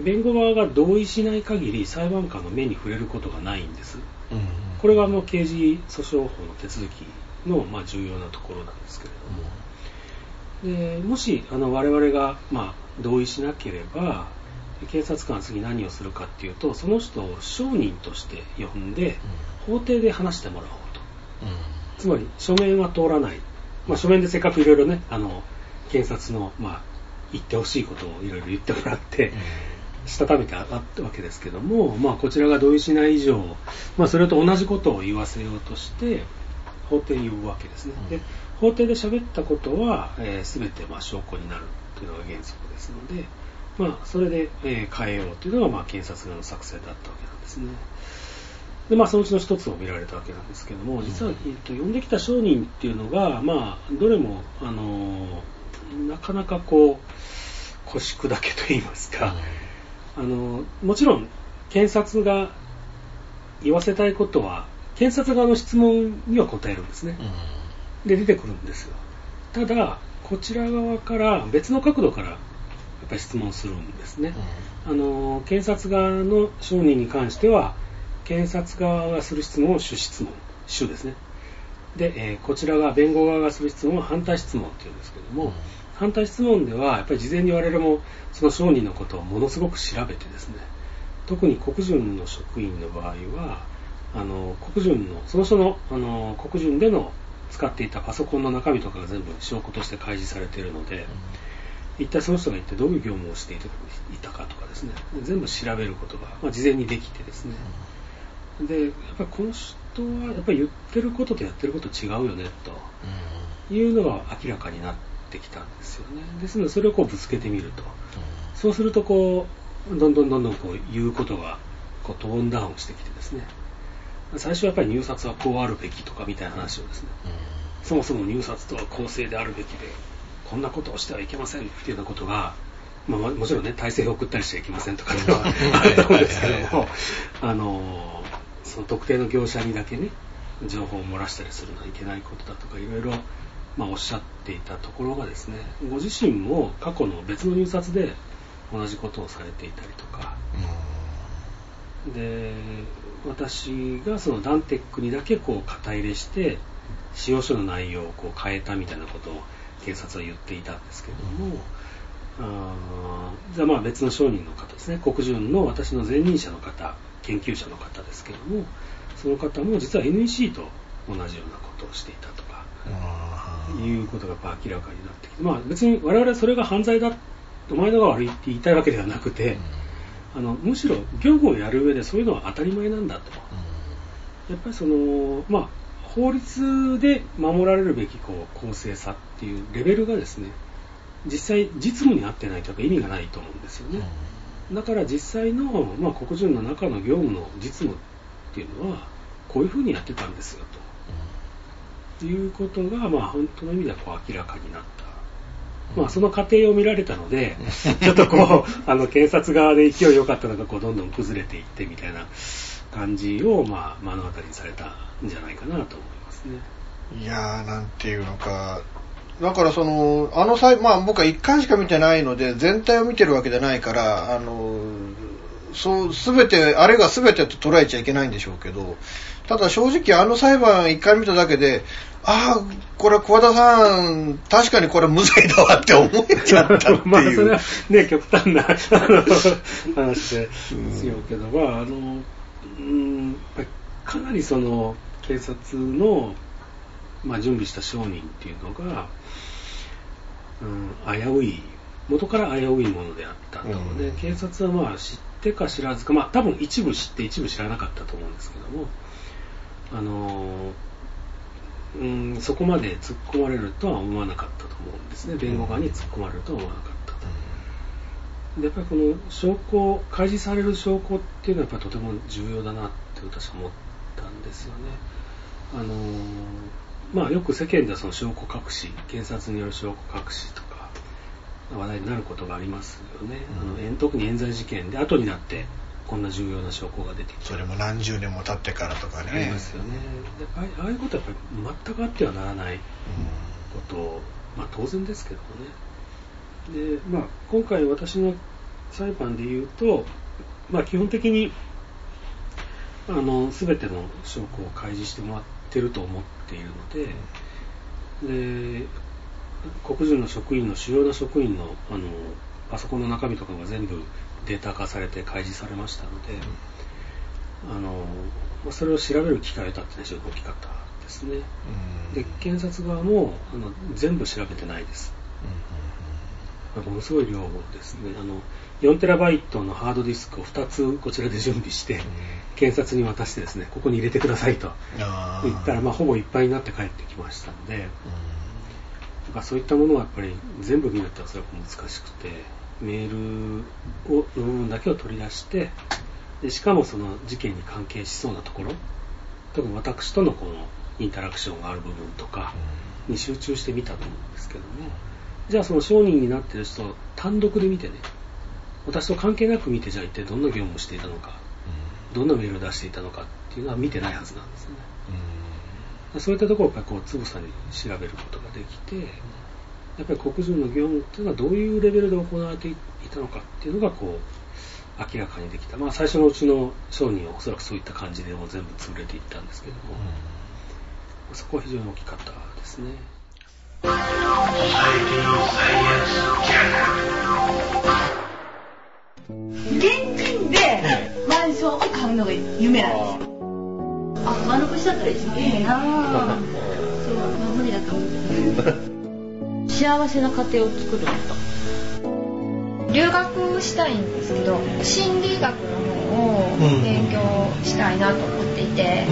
弁護側が同意しない限り裁判官の目に触れることがないんです。これがあの刑事訴訟法の手続きの、まあ、重要なところなんですけれども、でもしあの我々が、まあ、同意しなければ警察官は次何をするかっていうとその人を証人として呼んで法廷で話してもらおうと。つまり書面は通らない、まあ、書面でせっかくいろいろねあの検察の、まあ、言ってほしいことをいろいろ言ってもらって、したためてあったわけですけども、まあ、こちらが同意しない以上、まあ、それと同じことを言わせようとして法廷に呼ぶわけですね、で法廷で喋ったことは、えー全てまあ証拠になるというのが原則ですので、まあ、それで、えー変えようというのが、まあ、検察側の作戦だったわけなんですね。でまあ、そのうちの一つを見られたわけなんですけども実は、えっと呼んできた商人っていうのが、まあ、どれも、あのーなかなかこう腰砕けと言いますか、あのもちろん検察が言わせたいことは検察側の質問には答えるんですね、で出てくるんですよ。ただこちら側から別の角度からやっぱり質問するんですね、あの検察側の証人に関しては検察側がする質問を主質問主ですね。で、えーこちらが弁護側がする質問は反対質問っていうんですけども、反対質問ではやっぱり事前に我々もその証人のことをものすごく調べてですね特に国順の職員の場合はあの国順のその人のあの国順での使っていたパソコンの中身とかが全部証拠として開示されているので、一体その人が一体どういう業務をしていたかとかですね全部調べることが、まあ、事前にできてですね、でやっぱりこの人はやっぱり言ってることとやってること違うよねというのが明らかになってきたんですよね。ですのでそれをこうぶつけてみると。そうするとこうどんどんどんどんこう言うことがこうトーンダウンしてきてですね。最初はやっぱり入札はこうあるべきとかみたいな話をですね。そもそも入札とは公正であるべきでこんなことをしてはいけませんっていうようなことが、まあ、ももちろんね体制を送ったりしちゃいけませんとかいうのはあると思うんですけどもあのその特定の業者にだけね情報を漏らしたりするのはいけないことだとかいろいろ、まあ、おっしゃっていたところがですねご自身も過去の別の入札で同じことをされていたりとか。で私がそのダンテックにだけこう肩入れして使用書の内容をこう変えたみたいなことを警察は言っていたんですけれども、あーじゃあまあ別の商人の方ですね。国順の私の前任者の方研究者の方ですけれどもその方も実は NEC と同じようなことをしていたとかいうことがやっぱ明らかになってきて、まあ、別に我々はそれが犯罪だお前のが悪いって言いたいわけではなくて、あのむしろ業務をやる上でそういうのは当たり前なんだと、やっぱりその、まあ、法律で守られるべきこう公正さっていうレベルがですね実際実務に合ってないとやっぱ意味がないと思うんですよね、だから実際の、まあ、国順の中の業務の実務っていうのはこういうふうにやってたんですよということが、まあ、本当の意味ではこう明らかになった。まあ、その過程を見られたので、ちょっとこう、あの、検察側で勢い良かったのが、こう、どんどん崩れていってみたいな感じを、まあ、目の当たりにされたんじゃないかなと思いますね。いやー、なんていうのか。だからその、あの際、まあ僕は一巻しか見てないので、全体を見てるわけじゃないから、あの、そう、すべて、あれがすべてと捉えちゃいけないんでしょうけど、ただ正直あの裁判一回見ただけで、ああ、これ小和田さん、確かにこれ無罪だわって思えちゃったっていう。まあ、それはね、極端な話ですよけど、まあ、あの、うん、かなりその、警察の、まあ、準備した証人っていうのが、うん、危うい、元から危ういものであったと。うんで、警察はまあ、知ってか知らずか、まあ、多分一部知って一部知らなかったと思うんですけども、あの、うん、そこまで突っ込まれるとは思わなかったと思うんですね。弁護側に突っ込まれるとは思わなかったと。でやっぱりこの証拠、開示される証拠っていうのはやっぱりとても重要だなって私は思ったんですよね。あのまあよく世間ではその証拠隠し、検察による証拠隠しとか話題になることがありますよね。あのえん特に冤罪事件で後になってこんな重要な証拠が出てきたそれも何十年も経ってからとかありねますよね。でああいうことはやっぱり全くあってはならないこと、まあ当然ですけどもね。で、まあ今回私の裁判で言うと、まあ基本的に、あの、すべての証拠を開示してもらってると思っているので、で、国人の職員の主要な職員のあのパソコンの中身とかが全部データ化されて開示されましたので、あのまあそれを調べる機会を得たっていうのは大きかったですね。うんで検察側もあの全部調べてないです。まあものすごい量ですね。あの4テラバイトのハードディスクを2つこちらで準備して、検察に渡してですね、ここに入れてくださいと言ったら、まあ、ほぼいっぱいになって帰ってきましたので、だからそういったものはやっぱり全部見るっておそらく難しくて、メールをの部分だけを取り出して、でしかもその事件に関係しそうなところ、特に私とのこのインタラクションがある部分とかに集中してみたと思うんですけども、じゃあその証人になってる人を単独で見てね、私と関係なく見て、じゃあ一体どんな業務をしていたのか、どんなメールを出していたのかっていうのは見てないはずなんですね。そういったところをやっぱりこうつぶさに調べることができて、やっぱり黒人の業務っていうのはどういうレベルで行われていたのかっていうのがこう明らかにできた。まあ最初のうちの商人はおそらくそういった感じでもう全部潰れていったんですけども、そこは非常に大きかったですね。現金でマンションを買うのが夢なんですよ。あ、丸腰だったら一番いいなぁ。そう、まあ、無理だと思う。幸せな家庭を作ること。留学したいんですけど、心理学の方を勉強したいなと思っていて。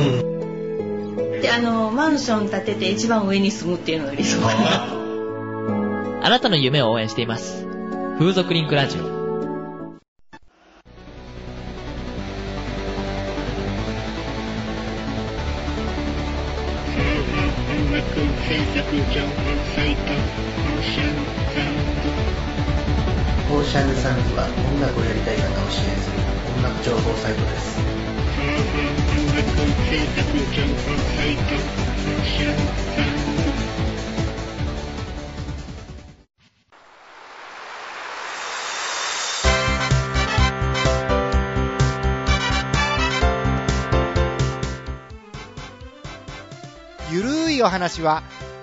で、あの、マンション建てて一番上に住むっていうのが理想 かな。あなたの夢を応援しています。風俗リンクラジオ。オーシャンサンズは音楽をやりたい方を支援する音楽情報サイトです。ゆるいお話は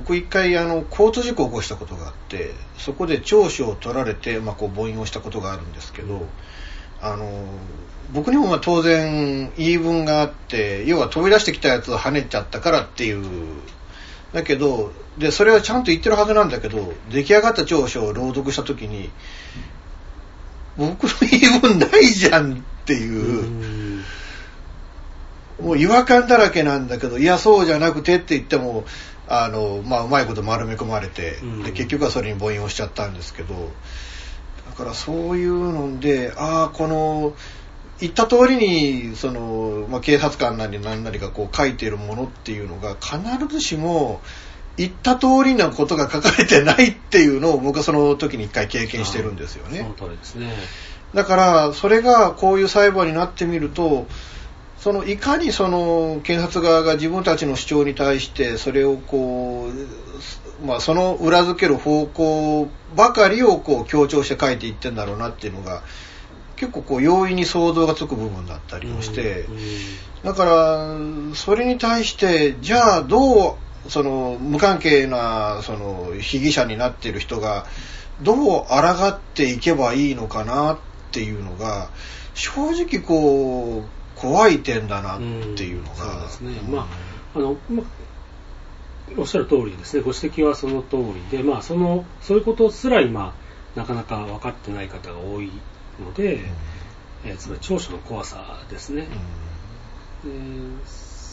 僕一回あの交通事故を起こしたことがあってそこで聴取を取られて、まあ、こう母音をしたことがあるんですけど、あのー僕にもまあ当然言い分があって要は飛び出してきたやつを跳ねちゃったからっていうだけどでそれはちゃんと言ってるはずなんだけど出来上がった調書を朗読した時に僕の言い分ないじゃんっていう。もう違和感だらけなんだけど、いや、そうじゃなくてって言っても、あの、まあ、うまいこと丸め込まれて、うんで、結局はそれに母音をしちゃったんですけど、だからそういうので、ああ、この、言った通りに、その、まあ、警察官なり何なりがこう書いているものっていうのが、必ずしも、言った通りなことが書かれてないっていうのを僕はその時に一回経験してるんですよね。その通りですね。だから、それがこういう裁判になってみると、そのいかにその検察側が自分たちの主張に対してそれをこう、まあ、その裏付ける方向ばかりをこう強調して書いていってんだろうなっていうのが結構こう容易に想像がつく部分だったりもして、だからそれに対してじゃあどうその無関係なその被疑者になっている人がどう抗っていけばいいのかなっていうのが正直こう怖い点だなっていうのが、そうですね。まあ、あの、まあ、おっしゃる通りですね。ご指摘はその通りで、まあ、その、そういうことすら今、なかなか分かってない方が多いので、えーつまり長所の怖さですね。で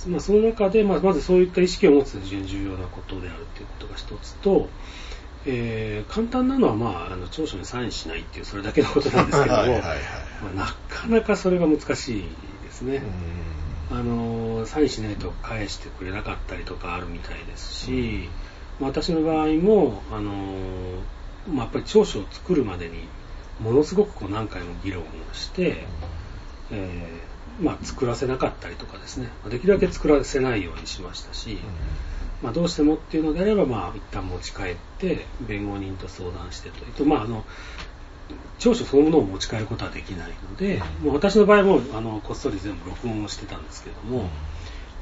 まあ、その中で、まあ、まずそういった意識を持つ非常に重要なことであるということが一つと、えー簡単なのは、まあ、あの長所にサインしないっていうそれだけのことなんですけども はいはいはいまあなかなかそれが難しいですね。あのサインしないと返してくれなかったりとかあるみたいですし、まあ私の場合も、あのまあ、やっぱり長所を作るまでにものすごくこう何回も議論をして、えーまあ、作らせなかったりとかですね。まあできるだけ作らせないようにしましたし、まあ、どうしてもっていうのであれば、まあ、一旦持ち帰って弁護人と相談してと、えっとまあ、あの長所そのものを持ち帰ることはできないので、もう私の場合もあのこっそり全部録音をしてたんですけども、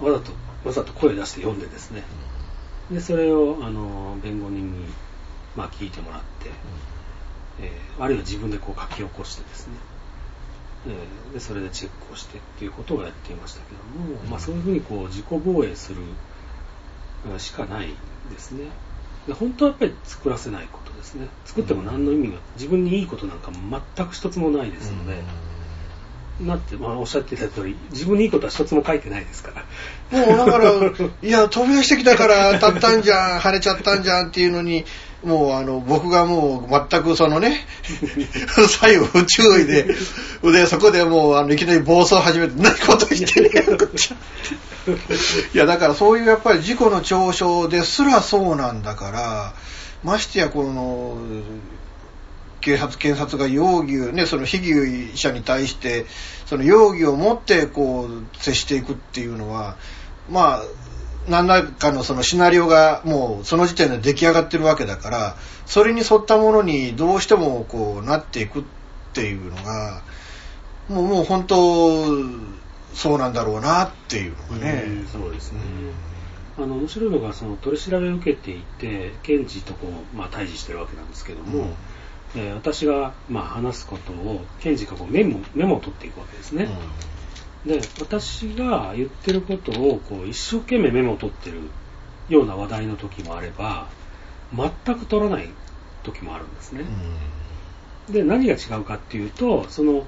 わざとわざと声出して読んでですね、でそれをあの弁護人に、まあ、聞いてもらって、えーあるいは自分でこう書き起こしてですね、えーでそれでチェックをしてっていうことをやっていましたけども、まあ、そういうふうにこう自己防衛するうんしかないですね。で本当はやっぱり作らせないことですね。作っても何の意味が自分にいいことなんか全く一つもないですので、なって、まあ、おっしゃっていた通り自分にいいことは一つも書いてないですから。もうだから、いや、飛び出してきたから当たったんじゃん、跳ねちゃったんじゃんっていうのに、もうあの、僕がもう全くそのね、左右不注意で、で、そこでもうあの、いきなり暴走始めて、何ことしてるやん、こっちは。いや、だからそういうやっぱり事故の調書ですらそうなんだから、ましてやこの、警察、検察が容疑をね、その被疑者に対して、その容疑を持ってこう、接していくっていうのは、まあ、何らかのそのシナリオがもうその時点で出来上がってるわけだから、それに沿ったものにどうしてもこうなっていくっていうのが、もうもう本当、そうなんだろうなっていうのがね。うんそうですね。あの面白いのがその取り調べを受けていて検事とこう、まあ、対峙してるわけなんですけども、えー私が、まあ、話すことを検事がこうメモメモを取っていくわけですね、で私が言ってることをこう一生懸命メモを取ってるような話題の時もあれば全く取らない時もあるんですね、で何が違うかっていうとその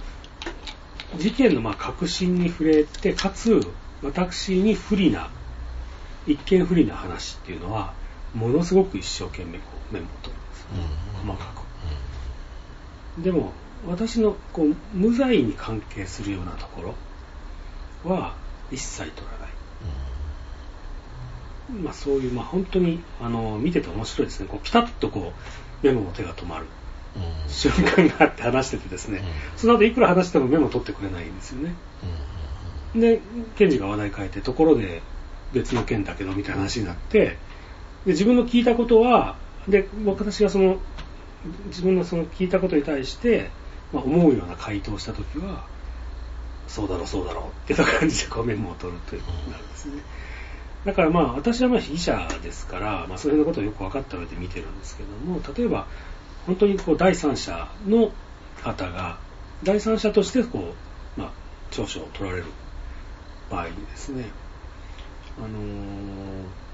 事件のまあ核心に触れてかつ私に不利な一見不利な話っていうのはものすごく一生懸命こうメモを取るんです、細かく。でも私のこう無罪に関係するようなところは一切取らない、まあ、そういう、まあ、本当にあの見てて面白いですね。こうピタッとこうメモの手が止まる。瞬間があって話しててですね、その後いくら話してもメモ取ってくれないんですよね、で検事が話題変えてところで別の件だけどみたいな話になってで自分の聞いたことはで私がその自分のその聞いたことに対して、まあ、思うような回答をした時はそうだろうそうだろうっていう感じでこうメモを取るということになるんですね。だからまあ私はまあ被疑者ですから、まあ、その辺のことをよく分かった上で見てるんですけども例えば本当にこう第三者の方が第三者としてこう、まあ、調書を取られる場合にですね、あのー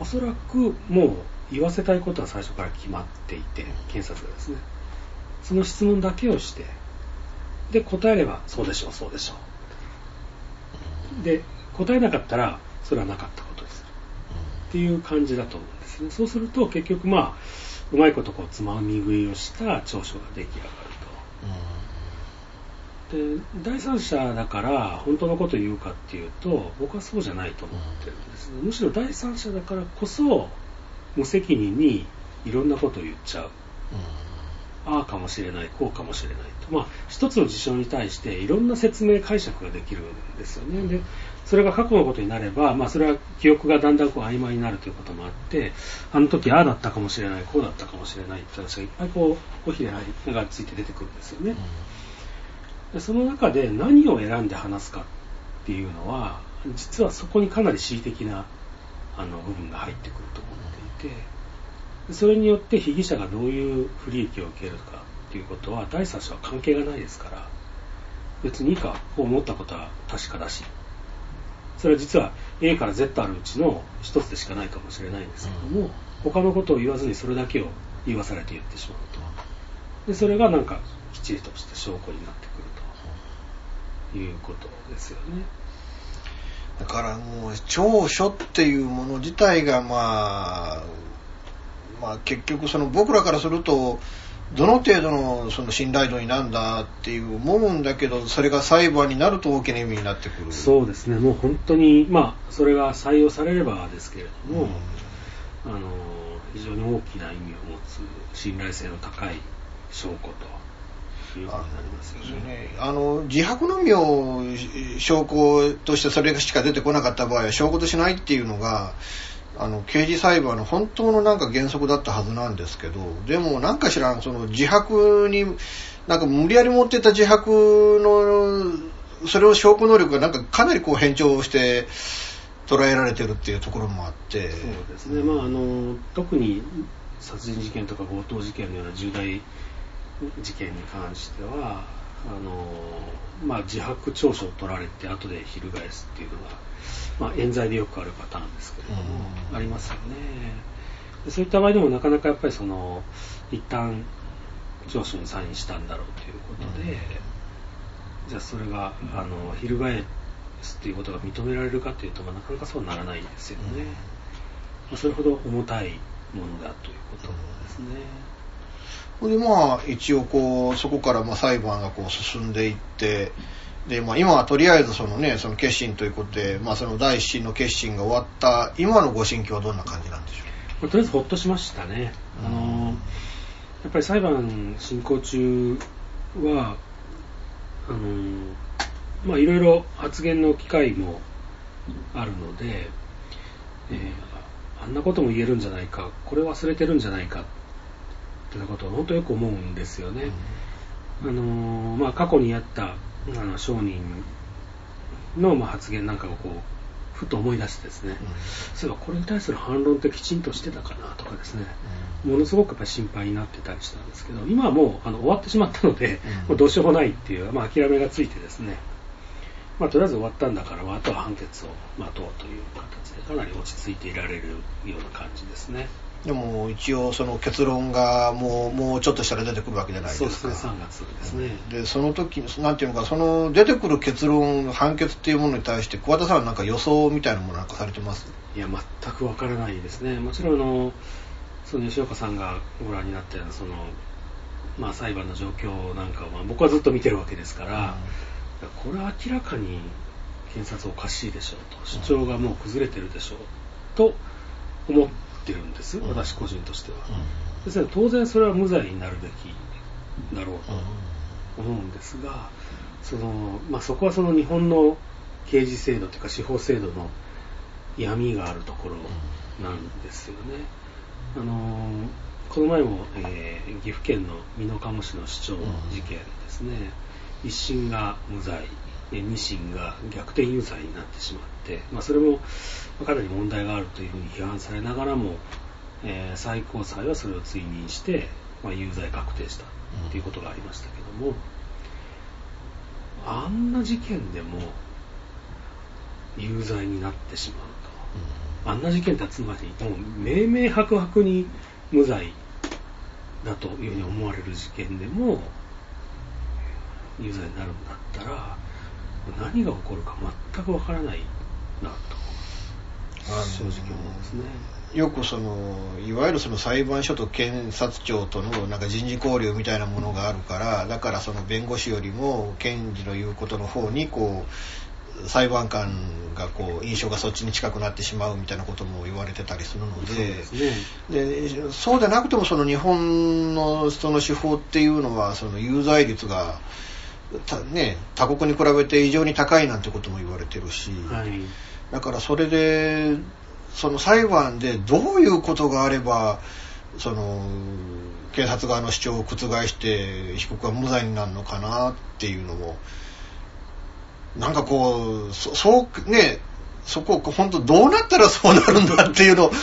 おそらくもう言わせたいことは最初から決まっていて検察がですね。その質問だけをしてで答えればそうでしょうそうでしょう。で答えなかったらそれはなかったことです。っていう感じだと思うんですね。そうすると結局まあうまいことこうつまみ食いをした調書が出来上がると。で第三者だから本当のことを言うかっていうと僕はそうじゃないと思ってるんです。ねむしろ第三者だからこそ無責任にいろんなことを言っちゃう、ああかもしれないこうかもしれない。とまあ一つの事象に対していろんな説明解釈ができるんですよね。でそれが過去のことになれば、まあ、それは記憶がだんだんこう曖昧になるということもあってあの時ああだったかもしれないこうだったかもしれないって話がいっぱいこう尾ひれがついて出てくるんですよね、でその中で何を選んで話すかっていうのは実はそこにかなり恣意的なあの部分が入ってくると思っていてそれによって被疑者がどういう不利益を受けるかっていうことは第三者は関係がないですから別にいいかこう思ったことは確かだしそれは実は A から Z あるうちの一つでしかないかもしれないんですけども、他のことを言わずにそれだけを言わされて言ってしまうと。でそれがなんかきっちりとした証拠になってくると。いうことですよね。だからもう長所っていうもの自体がまあまあ結局その僕らからするとどの程度のその信頼度になんだっていう思うんだけどそれが裁判になると大きな意味になってくる。そうですね。もう本当にまあそれが採用されればですけれども、あの非常に大きな意味を持つ信頼性の高い証拠ということになりますよね。あの自白のみを証拠としてそれしか出てこなかった場合は証拠としないっていうのがあの刑事裁判の本当のなんか原則だったはずなんですけどでもなんかしらその自白になんか無理やり持ってた自白のそれを証拠能力がなんかかなりこう変調して捉えられてるっていうところもあって。そうですね、まあ、あの特に殺人事件とか強盗事件のような重大事件に関してはあの、まあ、自白調書を取られて後で翻すっていうのが、まあ、冤罪でよくあるパターンですけれども、ありますよね。でそういった場合でもなかなかやっぱりその一旦調書にサインしたんだろうということで、じゃあそれがあの翻すっていうことが認められるかというと、まあ、なかなかそうならないんですよね、まあ、それほど重たいものだということですね。でまあ一応こうそこからまあ裁判がこう進んでいってで、まあ、今はとりあえずそのねその決心ということで、まあ、その第一審の決心が終わった今のご心境はどんな感じなんでしょう、まあ、とりあえずほっとしましたね、あのやっぱり裁判進行中はあのまあいろいろ発言の機会もあるので、えー、あんなことも言えるんじゃないかこれ忘れてるんじゃないかってなことは本当よく思うんですよね。あのまあ、過去にあったあの商人の、まあ、発言なんかをこうふと思い出してですね、うん、そういえばこれに対する反論ってきちんとしてたかなとかですね、うん、ものすごくやっぱり心配になってたりしたんですけど今はもうあの終わってしまったので、うん、もうどうしようもないっていう、まあ、諦めがついてですね、まあ、とりあえず終わったんだから、まあ、あとは判決を待とうという形でかなり落ち着いていられるような感じですね。でも一応その結論がもうもうちょっとしたら出てくるわけじゃないですか。そうですね、3月ですね。で、その時、なんていうのか、その出てくる結論、判決っていうものに対して、桑田さんはなんか予想みたいなものなんかされてます？いや、全くわからないですね。もちろん、あの、その吉岡さんがご覧になったような、その、まあ裁判の状況なんかを、まあ、僕はずっと見てるわけですから、うん、これは明らかに検察おかしいでしょうと、主張がもう崩れてるでしょうと思って、ってるんです、うん、私個人としては、うん、ですから当然それは無罪になるべき。だろうと思うんですが、そのまあ、そこはその日本の刑事制度というか司法制度の闇があるところなんですよね。あのこの前も、えー、岐阜県の美濃加茂市の市長事件ですね、一審が無罪、二審が逆転有罪になってしまって、まあ、それもかなり問題があるというふうに批判されながらも、えー、最高裁はそれを追認して、まあ、有罪確定したということがありましたけども、あんな事件でも有罪になってしまうと、あんな事件ってつまりもう明々白々に無罪だというふうに思われる事件でも有罪になるんだったら何が起こるか全くわからないなと正直思うんですね。よくそのいわゆるその裁判所と検察庁とのなんか人事交流みたいなものがあるからだからその弁護士よりも検事の言うことの方にこう裁判官がこう印象がそっちに近くなってしまうみたいなことも言われてたりするのでそうでそうでなくてもその日本のその司法っていうのはその有罪率がね、他国に比べて異常に高いなんてことも言われてるし。はいだからそれでその裁判でどういうことがあればその警察側の主張を覆して被告は無罪になるのかなっていうのもなんかこうそうねそこ本当どうなったらそうなるんだっていうのを考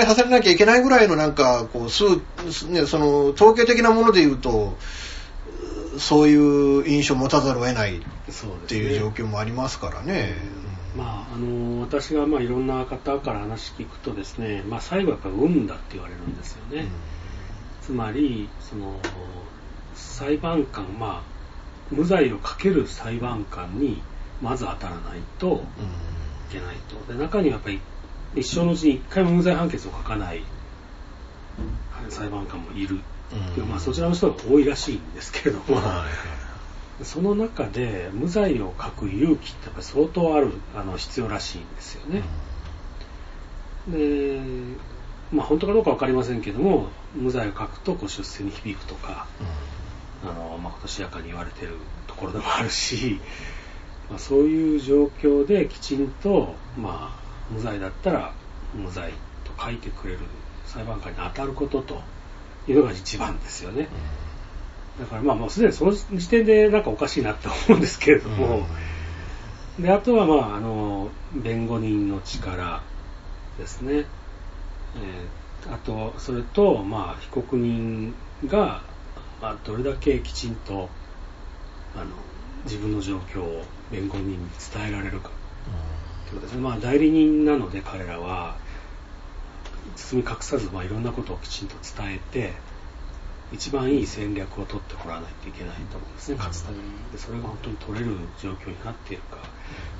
えさせなきゃいけないぐらいのなんかこう数、ね、その統計的なもので言うとそういう印象を持たざるを得ないっていう状況もありますからね。まあ、あの私がまあいろんな方から話聞くとですね、まあ、最後はやっぱ運だって言われるんですよね、うん、つまりその裁判官、まあ、無罪をかける裁判官にまず当たらないといけないと。で中にはやっぱり一生のうちに一回も無罪判決を書かない裁判官もいる。うん。まあ、そちらの人が多いらしいんですけれども、その中で無罪を書く勇気ってやっぱり相当あるあの必要らしいんですよね。で、まあ、本当かどうか分かりませんけども無罪を書くとこう出世に響くとか、あのまことしやかに言われてるところでもあるし、まあ、そういう状況できちんと、まあ、無罪だったら無罪と書いてくれる裁判官に当たることというのが一番ですよね。だからまあもうすでにその時点でなんかおかしいなって思うんですけれども、であとはまああの弁護人の力ですね、えーあとそれとまあ被告人が、まあ、どれだけきちんとあの自分の状況を弁護人に伝えられるかということですね、まあ、代理人なので彼らは。包み隠さず、まあ、いろんなことをきちんと伝えて一番いい戦略を取ってもらわないといけないと思うんですね、勝つために。でそれが本当に取れる状況になっているか、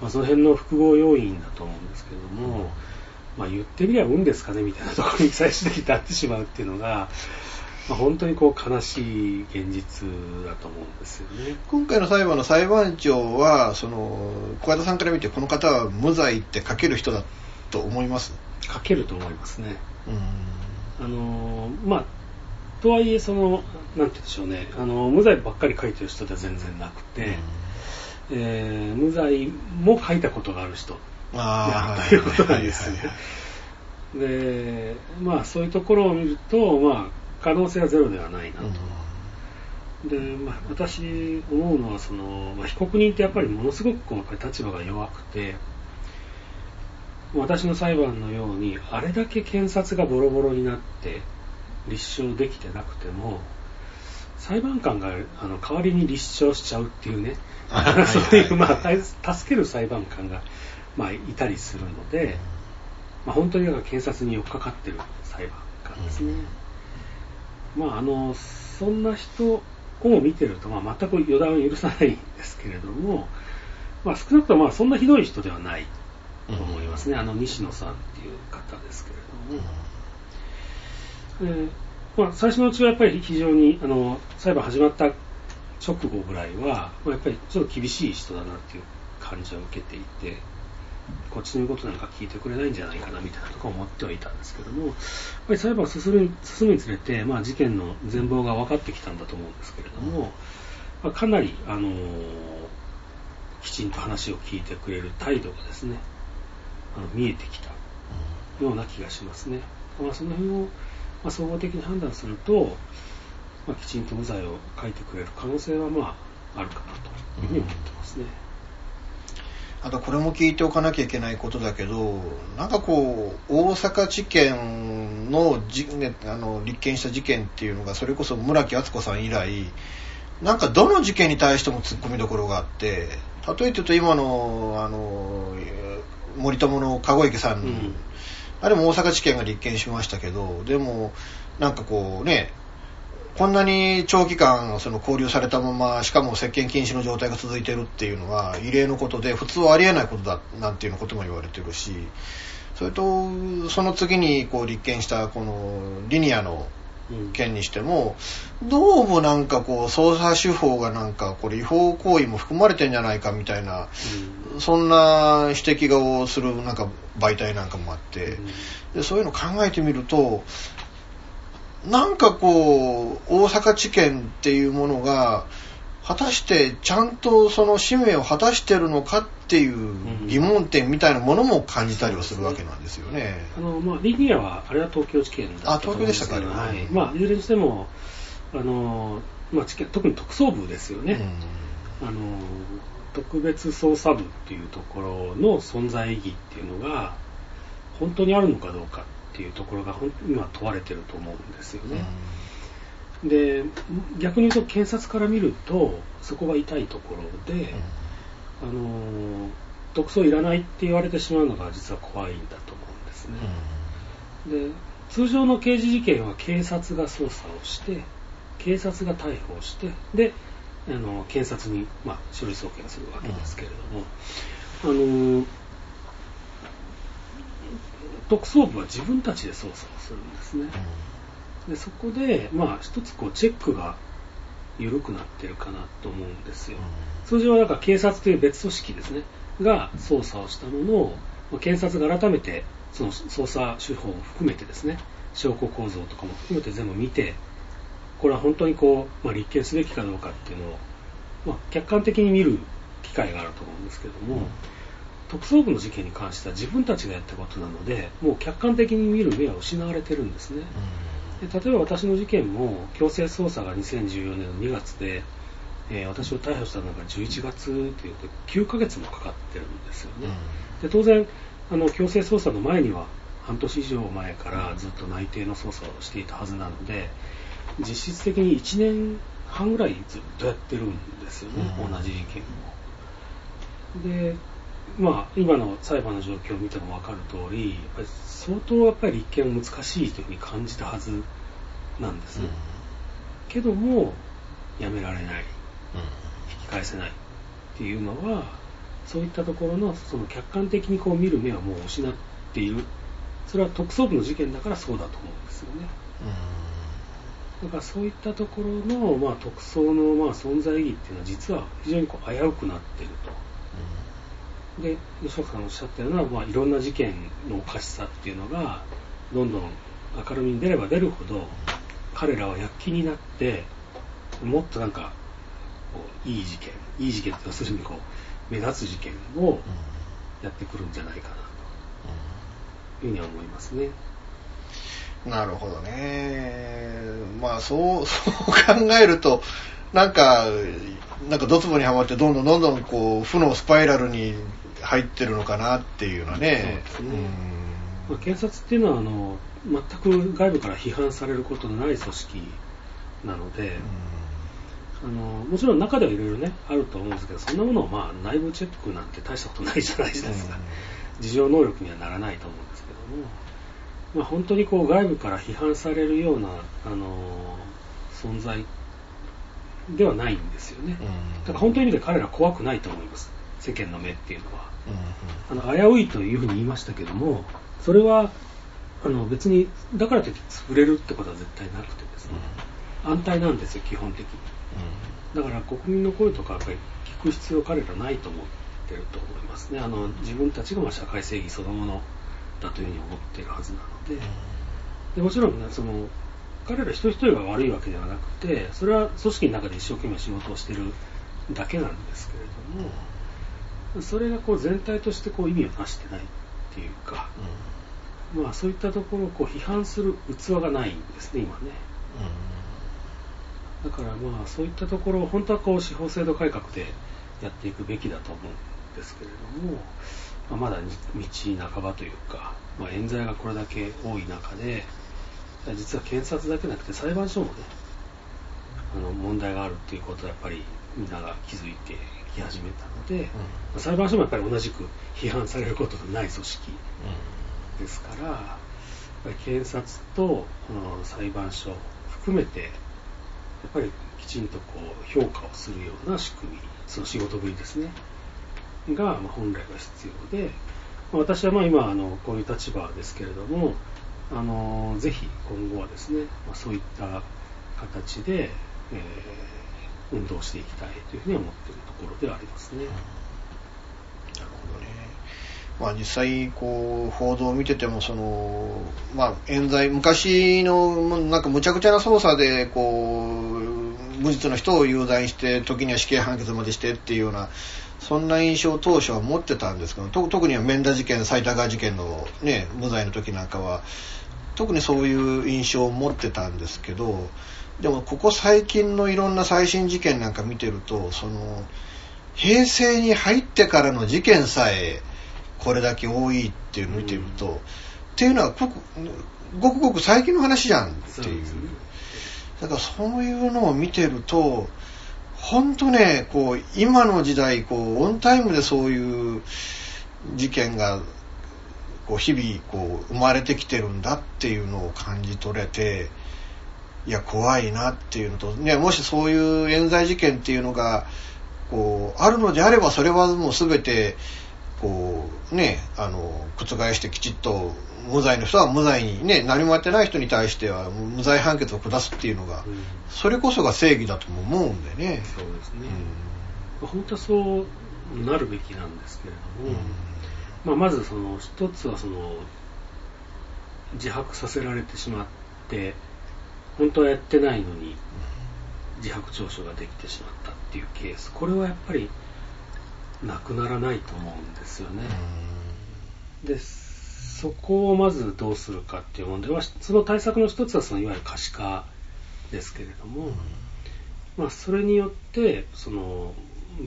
まあ、その辺の複合要因だと思うんですけれども、まあ、言ってみれば運ですかねみたいなところに最終的に立ってしまうっていうのが、まあ、本当にこう悲しい現実だと思うんですよね。今回の裁判の裁判長はその小型さんから見てこの方は無罪って書ける人だと思います？書けると思いますね。うんあのーまあ、とはいえ、その、なんて言うんでしょうね、あの無罪ばっかり書いてる人では全然なくて、えー無罪も書いたことがある人であということなんですね。で、まあ、そういうところを見ると、まあ、可能性はゼロではないなと。で、まあ、私思うのはその、まあ、被告人ってやっぱりものすごくこう立場が弱くて私の裁判のようにあれだけ検察がボロボロになって立証できてなくても裁判官があの代わりに立証しちゃうっていうねそういう、まあ、助ける裁判官が、まあ、いたりするので、まあ、本当にだから検察に寄っかかってる裁判官ですね。まあ、あのそんな人を見てると、まあ、全く予断を許さないんですけれども、まあ、少なくともまあそんなひどい人ではないと思いますね、あの西野さんっていう方ですけれども、えーまあ、最初のうちはやっぱり非常にあの裁判始まった直後ぐらいは、まあ、やっぱりちょっと厳しい人だなっていう感じは受けていて、こっちの言うことなんか聞いてくれないんじゃないかなみたいなとこ思ってはいたんですけども、やっぱり裁判が進む進むにつれて、まあ、事件の全貌が分かってきたんだと思うんですけれども、まあ、かなり、あのーきちんと話を聞いてくれる態度がですね、あの見えてきたような気がしますね。まあ、その辺を、ま、総合的に判断すると、まあ、きちんと無罪を書いてくれる可能性はまああるかなというふうに思ってますね。あとこれも聞いておかなきゃいけないことだけどなんかこう大阪地検のじ、あの立件した事件っていうのがそれこそ村木敦子さん以来なんかどの事件に対しても突っ込みどころがあって例えて言うと今のあの森友の籠池さん、うん。あれも大阪地検が立件しましたけどでもなんかこうねこんなに長期間その交留されたまましかも接見禁止の状態が続いてるっていうのは異例のことで普通はありえないことだなんていうのことも言われてるしそれとその次にこう立件したこのリニアのうん件にしてもどうもなんかこう捜査手法がなんかこれ違法行為も含まれてんじゃないかみたいなそんな指摘がをするなんか媒体なんかもあってでそういうの考えてみるとなんかこう大阪地検っていうものが果たしてちゃんとその使命を果たしてるのかっていう疑問点みたいなものも感じたりはするわけなんですよね。あのまあ、リニアは、あれは東京地検だったと思うんですけどあ東京でしたか。あれははい。まあ、いずれにしても、あのまあ、特に特捜部ですよね、あの、特別捜査部っていうところの存在意義っていうのが、本当にあるのかどうかっていうところが今問われてると思うんですよね。で逆に言うと検察から見るとそこが痛いところで、あの特捜いらないって言われてしまうのが実は怖いんだと思うんですね。で通常の刑事事件は警察が捜査をして警察が逮捕をしてであの検察に、まあ、書類送検するわけですけれども、あの特捜部は自分たちで捜査をするんですね。でそこで、まあ、一つこうチェックが緩くなってるかなと思うんですよ。通常はなんか警察という別組織ですね、が捜査をしたものを、まあ検察が改めてその捜査手法を含めてですね、証拠構造とかも含めて全部見て、これは本当にこう、まあ、立件すべきかどうかっていうのを、まあ、客観的に見る機会があると思うんですけども、特捜部の事件に関しては自分たちがやったことなので、もう客観的に見る目は失われてるんですね。で例えば私の事件も強制捜査が2014年の2月で、えー私を逮捕したのが11月というと9ヶ月もかかってるんですよね。で当然あの強制捜査の前には半年以上前からずっと内定の捜査をしていたはずなので実質的に1年半ぐらいずっとやってるんですよね、同じ事件を。でまあ、今の裁判の状況を見ても分かる通り、やっぱり相当やっぱり立件は難しいというふうに感じたはずなんですね。けども、やめられない、引き返せないっていうのは、そういったところのその客観的にこう見る目はもう失っている。それは特捜部の事件だからそうだと思うんですよね。だからそういったところの、まあ、特捜のまあ存在意義っていうのは実は非常にこう危うくなっていると。で吉岡さんがおっしゃったような、まあ、いろんな事件のおかしさっていうのがどんどん明るみに出れば出るほど彼らは躍起になってもっとなんかいい事件いい事件って要するにこう目立つ事件をやってくるんじゃないかなというふうには思いますね。なるほどね。まあ、そう、そう考えると、なんか、なんかドツボにはまって、どんどんどんどん、こう、負のスパイラルに入ってるのかなっていうのはね。そうですね。まあ、検察っていうのはあの全く外部から批判されることのない組織なので、あのもちろん中ではいろいろねあると思うんですけどそんなものをまあ内部チェックなんて大したことないじゃないですか、事情能力にはならないと思うんですけども、まあ、本当にこう外部から批判されるようなあの存在ではないんですよね、だから本当の意味で彼ら怖くないと思います。世間の目っていうのは。あの危ういというふうに言いましたけども、それはあの別にだからといって潰れるってことは絶対なくてですね、安泰なんですよ、基本的に。だから国民の声とかやっぱり聞く必要彼らないと思ってると思いますね。あの自分たちがまあ社会正義そのものだというふうに思っているはずなので、でもちろんね、その彼ら一人一人が悪いわけではなくて、それは組織の中で一生懸命仕事をしてるだけなんですけれども、それがこう全体としてこう意味をなしてないっていうか、まあそういったところをこう批判する器がないんですね、今ね。だからまあそういったところを本当はこう司法制度改革でやっていくべきだと思うんですけれども、まあ、まだ道半ばというか、まあ、冤罪がこれだけ多い中で、実は検察だけじゃなくて裁判所もね、あの問題があるっていうことをやっぱりみんなが気づいてき始めたので、まあ裁判所もやっぱり同じく批判されることのない組織ですから、やっぱり検察とこの裁判所含めて、やっぱりきちんとこう評価をするような仕組み、その仕事ぶりですね、がまあ本来は必要で、まあ私はまあ今あのこういう立場ですけれども、あのぜひ今後はですね、まあ、そういった形で、えー運動していきたいというふうに思っているところではありますね。なるほどね。まあ実際、こう、報道を見てても、その、まあ、冤罪、昔の、なんか無茶苦茶な捜査で、こう、無実の人を有罪して、時には死刑判決までしてっていうような、そんな印象を当初は持ってたんですけど、特には免田事件、埼玉川事件のね、無罪の時なんかは、特にそういう印象を持ってたんですけど、でもここ最近のいろんな最新事件なんか見てると、その、平成に入ってからの事件さえこれだけ多いっていうのを見てると、っていうのはごくごくごく最近の話じゃんっていう。だからそういうのを見てると、本当ね、こう、今の時代、こう、オンタイムでそういう事件が、こう、日々、こう、生まれてきてるんだっていうのを感じ取れて、いや怖いなっていうのと、ね、もしそういう冤罪事件っていうのがこうあるのであればそれはもう全てこうねあの覆してきちっと無罪の人は無罪にね何もやってない人に対しては無罪判決を下すっていうのが、それこそが正義だとも思うんでね。そうですね、うん、本当はそうなるべきなんですけれども、うん、まあ、まずその一つはその自白させられてしまって本当はやってないのに自白調書ができてしまったっていうケース。これはやっぱりなくならないと思うんですよね。でそこをまずどうするかっていう問題。はその対策の一つはそのいわゆる可視化ですけれども、まあ、それによってその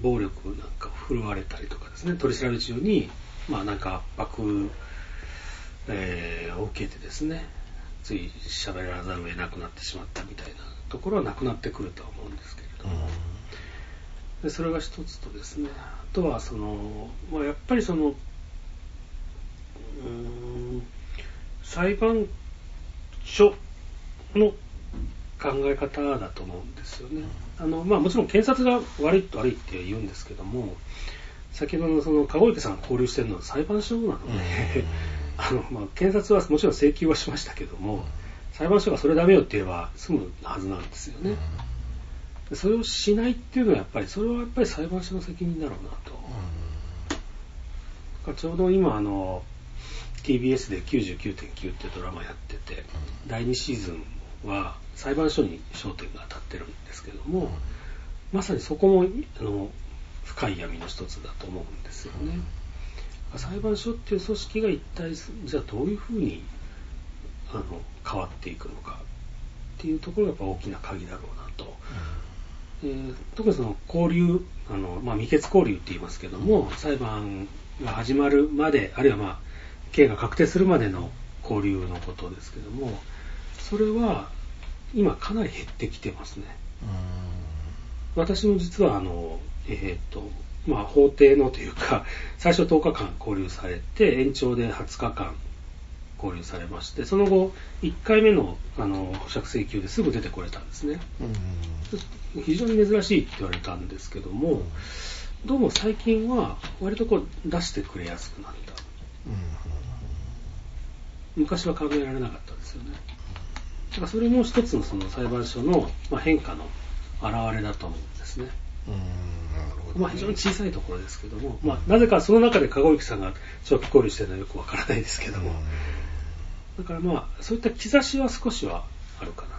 暴力なんか振るわれたりとかですね。取り調べ中に、まあ、なんか圧迫、えー、を受けてですねつい喋らざるを得なくなってしまったみたいなところはなくなってくるとは思うんですけれども、でそれが一つとですね。あとはその、まあ、やっぱりそのうん裁判所の考え方だと思うんですよね。あのまあ、もちろん検察が悪いと悪いって言うんですけども、先ほどのその籠池さんが交流してるのは裁判所なので、あのまあ、検察はもちろん請求はしましたけども、裁判所がそれダメよって言えば済むはずなんですよね。それをしないっていうのはやっぱり、それはやっぱり裁判所の責任だろうなと。ちょうど今あの、TBS で99.9ってドラマやってて、第2シーズンは裁判所に焦点が当たってるんですけども、まさにそこもあの深い闇の一つだと思うんですよね。裁判所っていう組織が一体じゃあどういうふうにあの変わっていくのかっていうところがやっぱ大きな鍵だろうなと。えー、特にその交流あの、まあ、未決交流って言いますけども、裁判が始まるまであるいはまあ刑が確定するまでの交流のことですけどもそれは今かなり減ってきてますね。私も実はあの、えーとまあ、法廷のというか 最初10日間交流されて延長で20日間交流されましてその後1回目のあの保釈請求ですぐ出てこれたんですね。非常に珍しいって言われたんですけどもどうも最近は割とこう出してくれやすくなった。昔は考えられなかったですよね。だからそれも一つのその裁判所の変化の表れだと思うんですね。うんまあ、非常に小さいところですけども、まあ、なぜかその中で籠池さんが長期交流してるのはよくわからないですけども、だからまあそういった兆しは少しはあるかな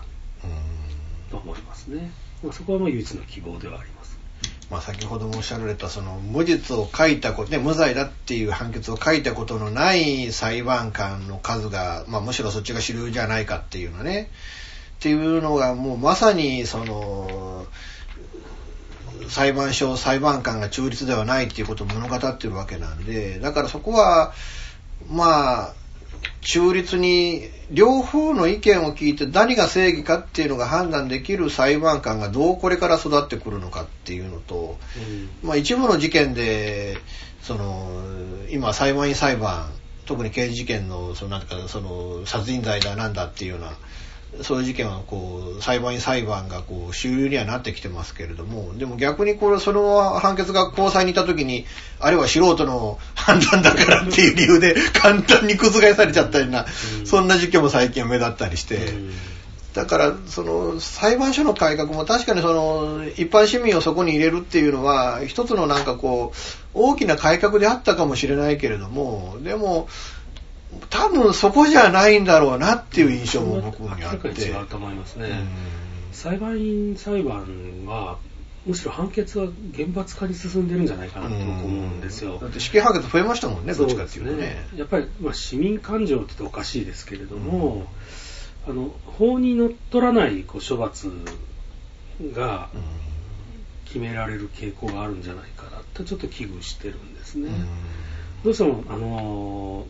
と思いますね。まあ、そこはまあ唯一の希望ではあります。まあ、先ほどもおっしゃられたその無実を書いたこと、ね、無罪だっていう判決を書いたことのない裁判官の数が、まあ、むしろそっちが主流じゃないかっていうのねっていうのがもうまさにその裁判所裁判官が中立ではないっていうことを物語ってるわけなんでだからそこはまあ中立に両方の意見を聞いて何が正義かっていうのが判断できる裁判官がどうこれから育ってくるのかっていうのと、うん、まあ一部の事件でその今裁判員裁判特に刑事事件のそのなんかその殺人罪だなんだっていうようなそういう事件はこう裁判員裁判がこう主流にはなってきてますけれどもでも逆にこれその判決が高裁にいた時にあれは素人の判断だからっていう理由で簡単に覆されちゃったような、そんな事件も最近は目立ったりして。だからその裁判所の改革も確かにその一般市民をそこに入れるっていうのは一つのなんかこう大きな改革であったかもしれないけれどもでも多分そこじゃないんだろうなっていう印象も僕にあって。違うと思いますね。裁判員裁判はむしろ判決は厳罰化に進んでるんじゃないかなと思うんですよ。だって死刑判決増えましたもんね、どっちかっていうとね。ねやっぱり、まあ、市民感情って言っておかしいですけれども、うん、あの法にのっとらないこう処罰が決められる傾向があるんじゃないかなってちょっと危惧してるんですね。うん、どうしてもあの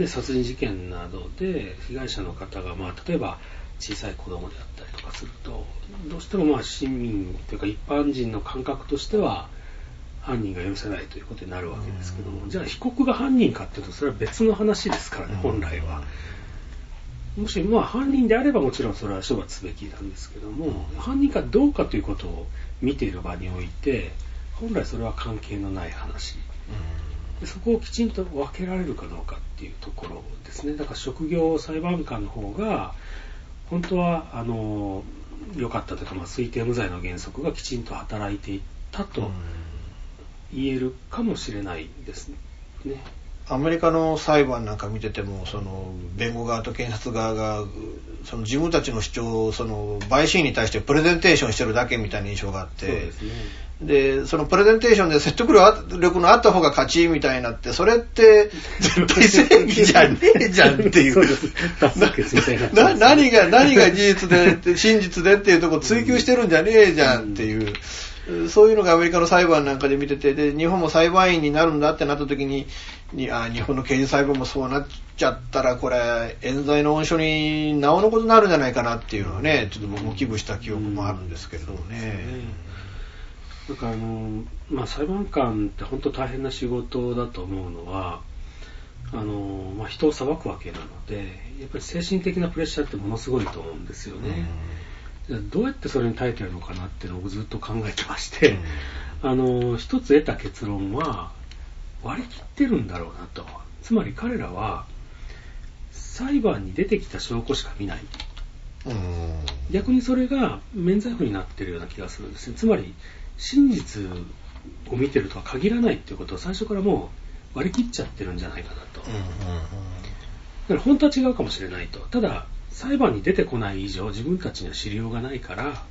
で殺人事件などで被害者の方が、まあ、例えば小さい子供であったりとかするとどうしてもまあ市民というか一般人の感覚としては犯人が許せないということになるわけですけども、じゃあ被告が犯人かっていうとそれは別の話ですからね、本来は。もし、まあ、犯人であればもちろんそれは処罰すべきなんですけども、犯人かどうかということを見ている場において、本来それは関係のない話。でそこをきちんと分けられるかどうかっていうところですね。だから職業裁判官の方が、本当は、あの、良かったというか、まあ、推定無罪の原則がきちんと働いていったと言えるかもしれないですね。アメリカの裁判なんか見ててもその弁護側と検察側がその自分たちの主張をその陪審員に対してプレゼンテーションしてるだけみたいな印象があってで、そのプレゼンテーションで説得力のあった方が勝ちみたいになって、それって 絶対正義じゃねえじゃんっていう。な何が、何が事実で、真実でっていうとこ追求してるんじゃねえじゃんっていう。そういうのがアメリカの裁判なんかで見てて、で、日本も裁判員になるんだってなった時に、にあ日本の刑事裁判もそうなっちゃったら、これ、冤罪の温床になおのことになるんじゃないかなっていうのはね、ちょっと僕も危惧した記憶もあるんですけれどもね。だからあの、まあ、裁判官って本当大変な仕事だと思うのは、あのまあ、人を裁くわけなので、やっぱり精神的なプレッシャーってものすごいと思うんですよね。どうやってそれに耐えてるのかなっていうのをずっと考えてまして、あの一つ得た結論は、割り切ってるんだろうなと。つまり彼らは、裁判に出てきた証拠しか見ない。逆にそれが免罪符になってるような気がするんですね。つまり、真実を見てるとは限らないっていうことを最初からもう割り切っちゃってるんじゃないかなと。だから本当は違うかもしれないと。ただ、裁判に出てこない以上自分たちには知りようがないから、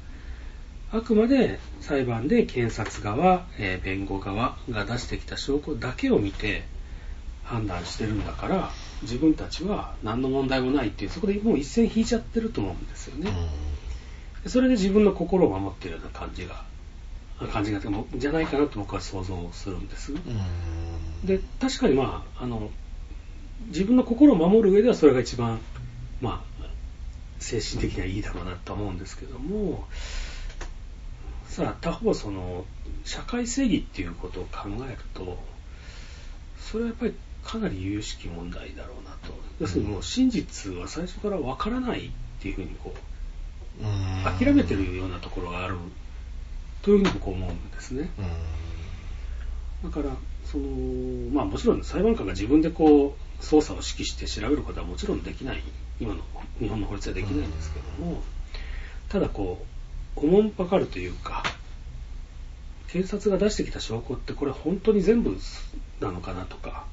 あくまで裁判で検察側、えー、弁護側が出してきた証拠だけを見て判断してるんだから、自分たちは何の問題もないっていう、そこでもう一線引いちゃってると思うんですよね。それで自分の心を守ってるような感じが感じがじゃないかなと僕は想像するんです。で確かにまああの自分の心を守る上ではそれが一番まあ精神的にはいいだろうなと思うんですけどもさあ他方その社会正義っていうことを考えるとそれはやっぱりかなり由々しき問題だろうなと。要するにもう真実は最初からわからないっていうふうにこう諦めてるようなところがあるというふうに僕は思うんですね。だからその、まあ、もちろん裁判官が自分でこう捜査を指揮して調べることはもちろんできない。今の日本の法律はできないんですけども、ただこうおもんぱかるというか検察が出してきた証拠ってこれ本当に全部なのかなとか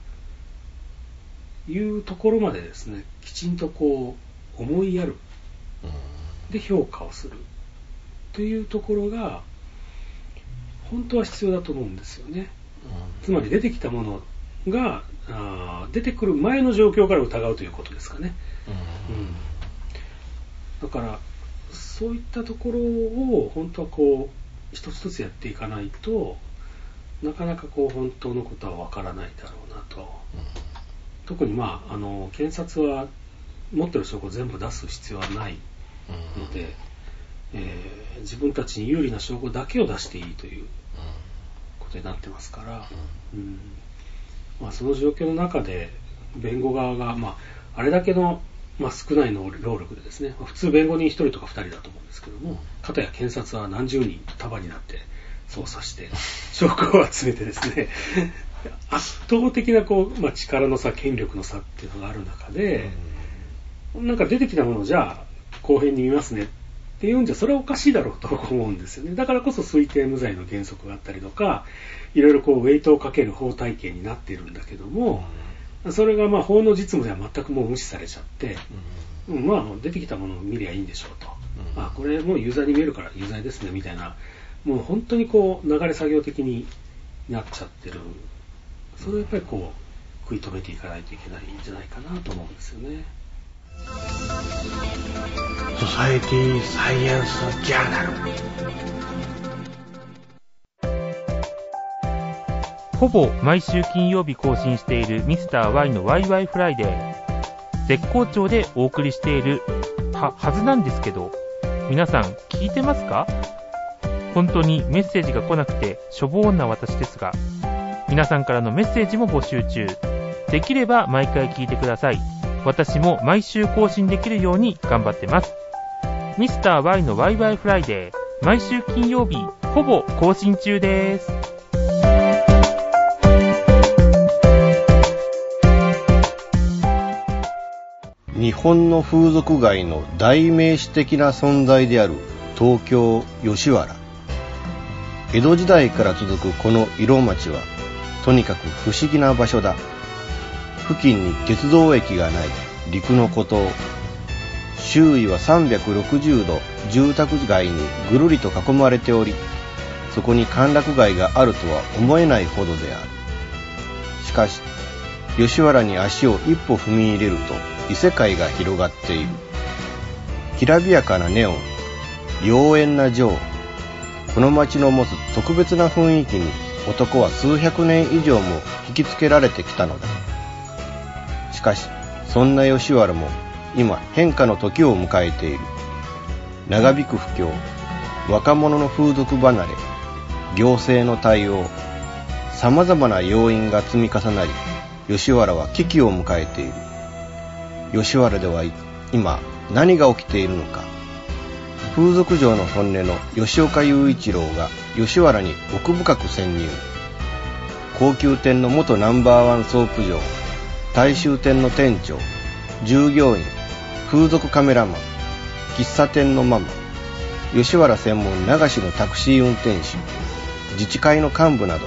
いうところまでですねきちんとこう思いやる。で評価をする。というところが本当は必要だと思うんですよね。つまり出てきたものがあ出てくる前の状況から疑うということですかね。うん、だからそういったところを本当はこう一つ一つやっていかないとなかなかこう本当のことはわからないだろうなと、うん、特にまああの検察は持ってる証拠を全部出す必要はないので、えー、自分たちに有利な証拠だけを出していいということになってますから、うん、まあ、その状況の中で弁護側が、まあ、あれだけの、まあ、少ないの労力でですね、まあ、普通弁護人1人とか2人だと思うんですけども、かたや検察は何十人束になって捜査して証拠を集めてですね 圧倒的なこう、まあ、力の差権力の差っていうのがある中で、なんか出てきたものをじゃあ後編に見ますねっていうんじゃ、それはおかしいだろうと思うんですよね。だからこそ推定無罪の原則があったりとか、いろいろこう、ウェイトをかける法体系になっているんだけども、それがまあ法の実務では全くもう無視されちゃって、うん、まあ出てきたものを見りゃいいんでしょうと。うん、あ、これもう有罪に見えるから有罪ですね、みたいな、もう本当にこう、流れ作業的になっちゃってる。それをやっぱりこう、食い止めていかないといけないんじゃないかなと思うんですよね。ソサエティサイエンスジャーナルほぼ毎週金曜日更新しているミスター y のワイワイフライデー絶好調でお送りしているははずなんですけど皆さん聞いてますか？本当にメッセージが来なくてしょぼーんな私ですが皆さんからのメッセージも募集中。できれば毎回聞いてください。私も毎週更新できるように頑張ってます。ミスター y のワイワイフライデー、毎週金曜日、ほぼ更新中です。日本の風俗街の代名詞的な存在である東京吉原江戸時代から続くこの色町はとにかく不思議な場所だ付近に鉄道駅がない。陸の孤島。周囲は360度住宅街にぐるりと囲まれておりそこに歓楽街があるとは思えないほどである。しかし吉原に足を一歩踏み入れると異世界が広がっている。きらびやかなネオン妖艶な情。この街の持つ特別な雰囲気に男は数百年以上も引きつけられてきたのだ。かしそんな吉原も今変化の時を迎えている。長引く不況若者の風俗離れ行政の対応様々な要因が積み重なり吉原は危機を迎えている。吉原では今何が起きているのか。風俗嬢の本音の吉岡雄一郎が吉原に奥深く潜入。高級店の元ナンバーワンソープ嬢大衆店の店長従業員風俗カメラマン喫茶店のママ吉原専門流しのタクシー運転手自治会の幹部など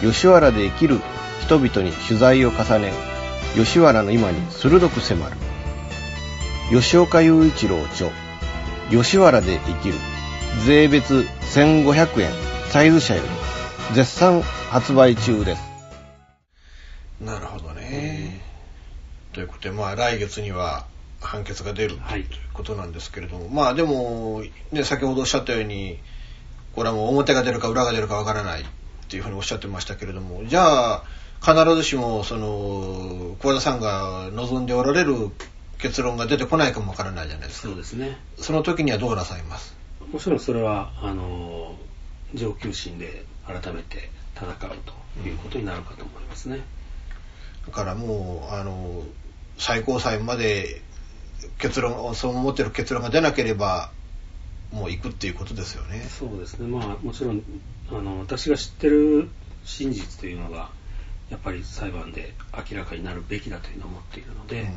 吉原で生きる人々に取材を重ね吉原の今に鋭く迫る。吉岡雄一郎著吉原で生きる税別1500円サイズ社より絶賛発売中です。なるほどね、ということでまあ来月には判決が出る、ということなんですけれどもまあでも、ね、先ほどおっしゃったようにこれはもう表が出るか裏が出るかわからないっていうふうにおっしゃってましたけれどもじゃあ必ずしもその小田さんが望んでおられる結論が出てこないかもわからないじゃないですか。そうですね。その時にはどうなさいます？もちろんそれはあの上級審で改めて戦うということになるかと思いますね、だからもうあの最高裁まで結論そう思ってる結論が出なければもう行くっていうことですよね。そうですね。まあもちろんあの私が知ってる真実というのがやっぱり裁判で明らかになるべきだというのを思っているので、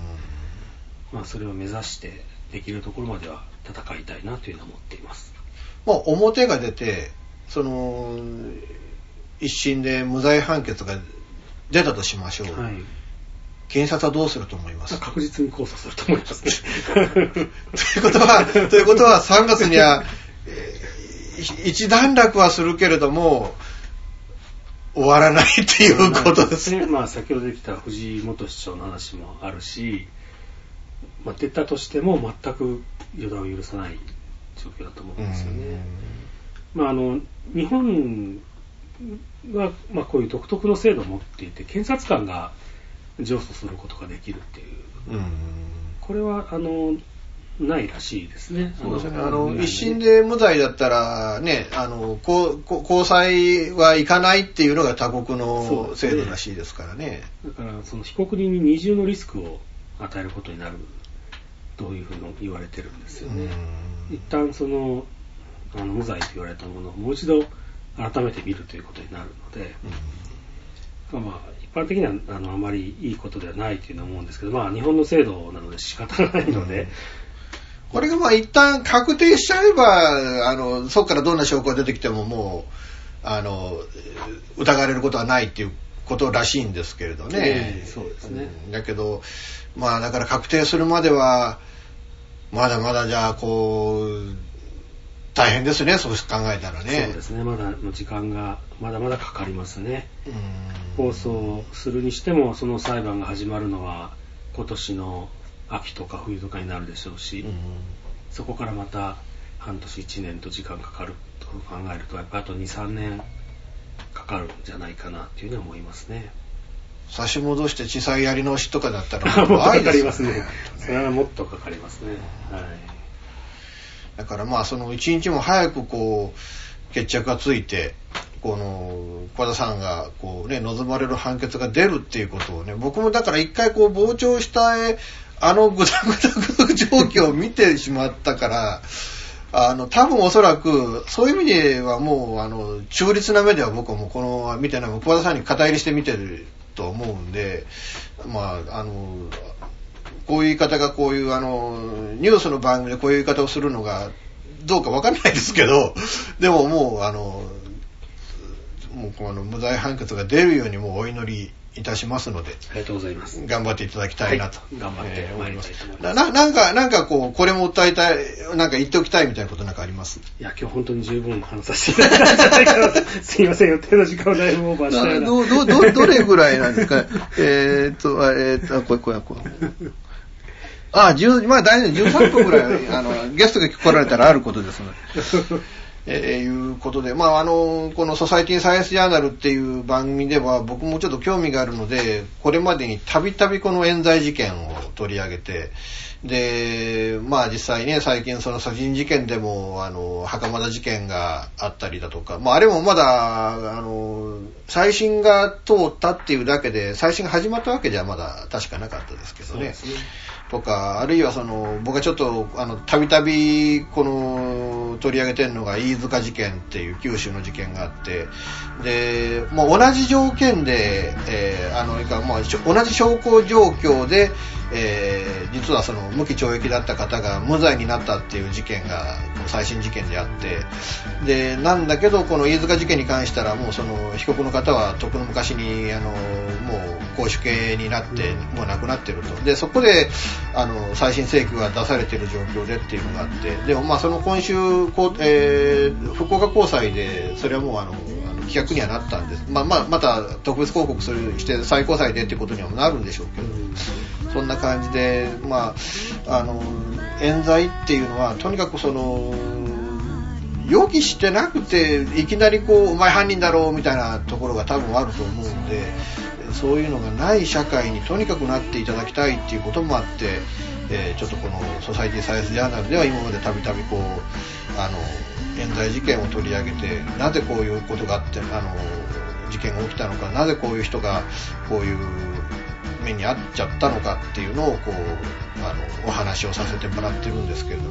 まあ、それを目指してできるところまでは戦いたいなというのを思っています。まあ、表が出てその一審で無罪判決が出たとしましょう、はい、検察はどうすると思います？確実に控訴すると思いますね。ということは、ということは3月には、一段落はするけれども、終わらないっていうことですね。まあ、先ほどできた藤井元市長の話もあるし、まあ、出たとしても全く予断を許さない状況だと思うんですよね。まあ、あの、日本は、まあ、こういう独特の制度を持っていて、検察官が上訴することができるっていう。これは、あの、ないらしいですね。そうですね。あの、一審で無罪だったら、ね、あの、高裁は行かないっていうのが他国の制度らしいですからね。だから、その被告人に二重のリスクを与えることになるというふうに言われてるんですよね。一旦その、あの無罪と言われたものをもう一度改めて見るということになるので、まあ、一般的にはあのあまりいいことではないというのは思うんですけど、まあ、日本の制度なので仕方がないので、これがまあ一旦確定しちゃえば、あの、そこからどんな証拠が出てきてももう、あの、疑われることはないっていうことらしいんですけれどね。えー、そうですね、うん。だけど、まあだから確定するまでは、まだまだじゃあこう、大変ですね、そう考えたらね。そうですね、まだの時間がまだまだかかりますね。放送するにしても、その裁判が始まるのは今年の秋とか冬とかになるでしょうし、そこからまた半年1年と時間かかると考えると、やっぱりあと2、3年かかるんじゃないかなっていうのは思いますね。差し戻して小さいやり直しとかだったら もっとかかりますね。それはもっとかかりますね。はい。だからまあその一日も早くこう決着がついてこの、小田さんが、こうね、望まれる判決が出るっていうことをね、僕もだから一回こう膨張した、あのぐだぐだぐ状況を見てしまったから、あの、多分おそらく、そういう意味ではもう、あの、中立な目では僕はもうこの、見てない、小田さんに肩入れして見てると思うんで、まあ、あの、こういう言い方がこういう、あの、ニュースの番組でこういう言い方をするのが、どうかわかんないですけど、でももう、あの、もうこの無罪判決が出るようにもうお祈りいたしますので、ありがとうございます。頑張っていただきたいなと。はい頑張って思いなます。ななんか、なんかこう、これも訴えたい、なんか言っておきたいみたいなことなんかあります？いや、今日本当に十分話させていただいたんじゃないかなと。すいません、予定の時間をだいぶオーバーしたような。ど、ど、ど、どれぐらいなんですか？えーっと、あえーっと、あこれ、これ、これ。あ、10まあ大丈夫、13分ぐらい、あの、ゲストが来られたらあることですので。えーいうことで、まあ、あの、このソサイティサイエンスジャーナルっていう番組では僕もちょっと興味があるので、これまでにたびたびこの冤罪事件を取り上げて、で、まあ実際ね、最近その殺人事件でも、あの、袴田事件があったりだとか、まああれもまだ、あの、最新が通ったっていうだけで、最新が始まったわけじゃまだ確かなかったですけどね。とか、あるいはその、僕はちょっと、あの、たびたび、この、取り上げてるのが、飯塚事件っていう九州の事件があって、で、もう同じ条件で、えーあの、かまあ、同じ証拠状況で、えー実はその、無期懲役だった方が無罪になったっていう事件が、最新事件であって、で、なんだけど、この飯塚事件に関したら、もうその、被告の方は、とくの昔に、あの、もう、公主刑になって、もう亡くなってると。で、そこで、あの、再審請求が出されてる状況でっていうのがあって、でもまあ、その今週、こうえー福岡高裁で、それはもうあの、棄却にはなったんです。まあまあ、また特別抗告するして最高裁でってことにはなるんでしょうけど、そんな感じで、まあ、あの、冤罪っていうのは、とにかくその、予期してなくて、いきなりこう、お前犯人だろうみたいなところが多分あると思うんで、そういうのがない社会にとにかくなっていただきたいっていうこともあって、えーちょっとこのソサイティサイエンスジャーナルでは今までたびたびこう、あの、冤罪事件を取り上げて、なぜこういうことがあって、あの、事件が起きたのか、なぜこういう人がこういう目に遭っちゃったのかっていうのをこう、あの、お話をさせてもらってるんですけれども、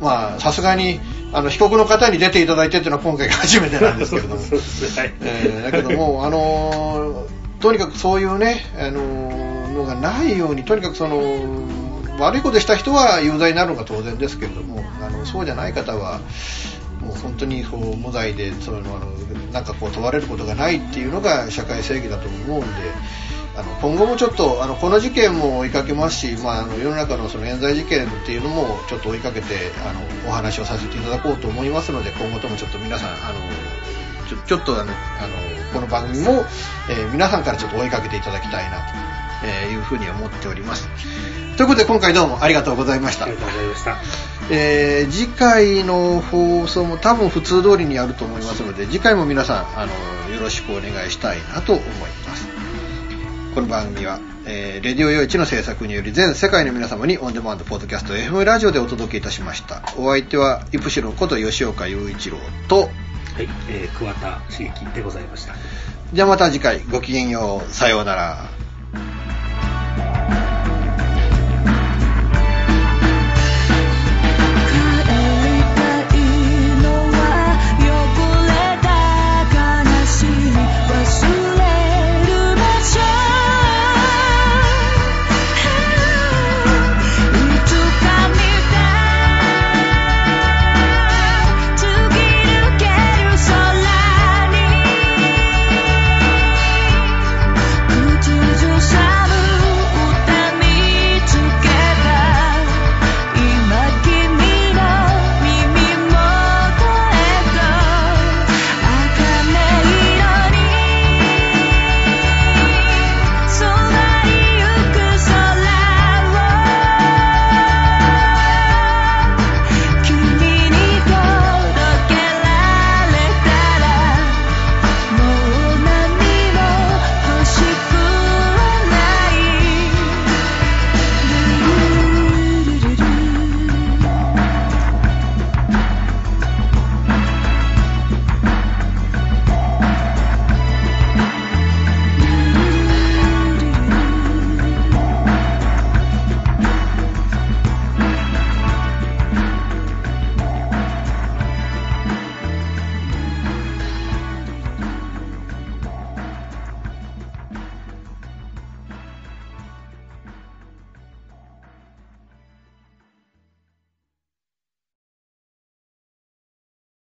まあ、さすがに、あの、被告の方に出ていただいてっていうのは今回が初めてなんですけれども、そうですね。えーだけども、あのーとにかくそういうね、あのーのがないように、とにかくその、悪いことした人は有罪になるのが当然ですけれども、あのそうじゃない方は、もう本当にこう無罪でそういうのあのなんかこう問われることがないっていうのが社会正義だと思うんで、あの今後もちょっとあのこの事件も追いかけますし、まあ、あの世の中のその冤罪事件っていうのもちょっと追いかけてあのお話をさせていただこうと思いますので今後ともちょっと皆さんあのちょちょっとあのあのこの番組も、えー皆さんからちょっと追いかけていただきたいなと、えーいうふうに思っております。ということで今回どうもありがとうございました。ありがとうございました。えー次回の放送も多分普通通りにやると思いますので次回も皆さんあのよろしくお願いしたいなと思いますこの番組は、えーレディオ用一の制作により全世界の皆様にオンデマンドポッドキャスト FM ラジオでお届けいたしましたお相手はイプシロンこと吉岡雄一郎とはい、えー、桑田茂樹でございました。じゃあまた次回ごきげんようさようなら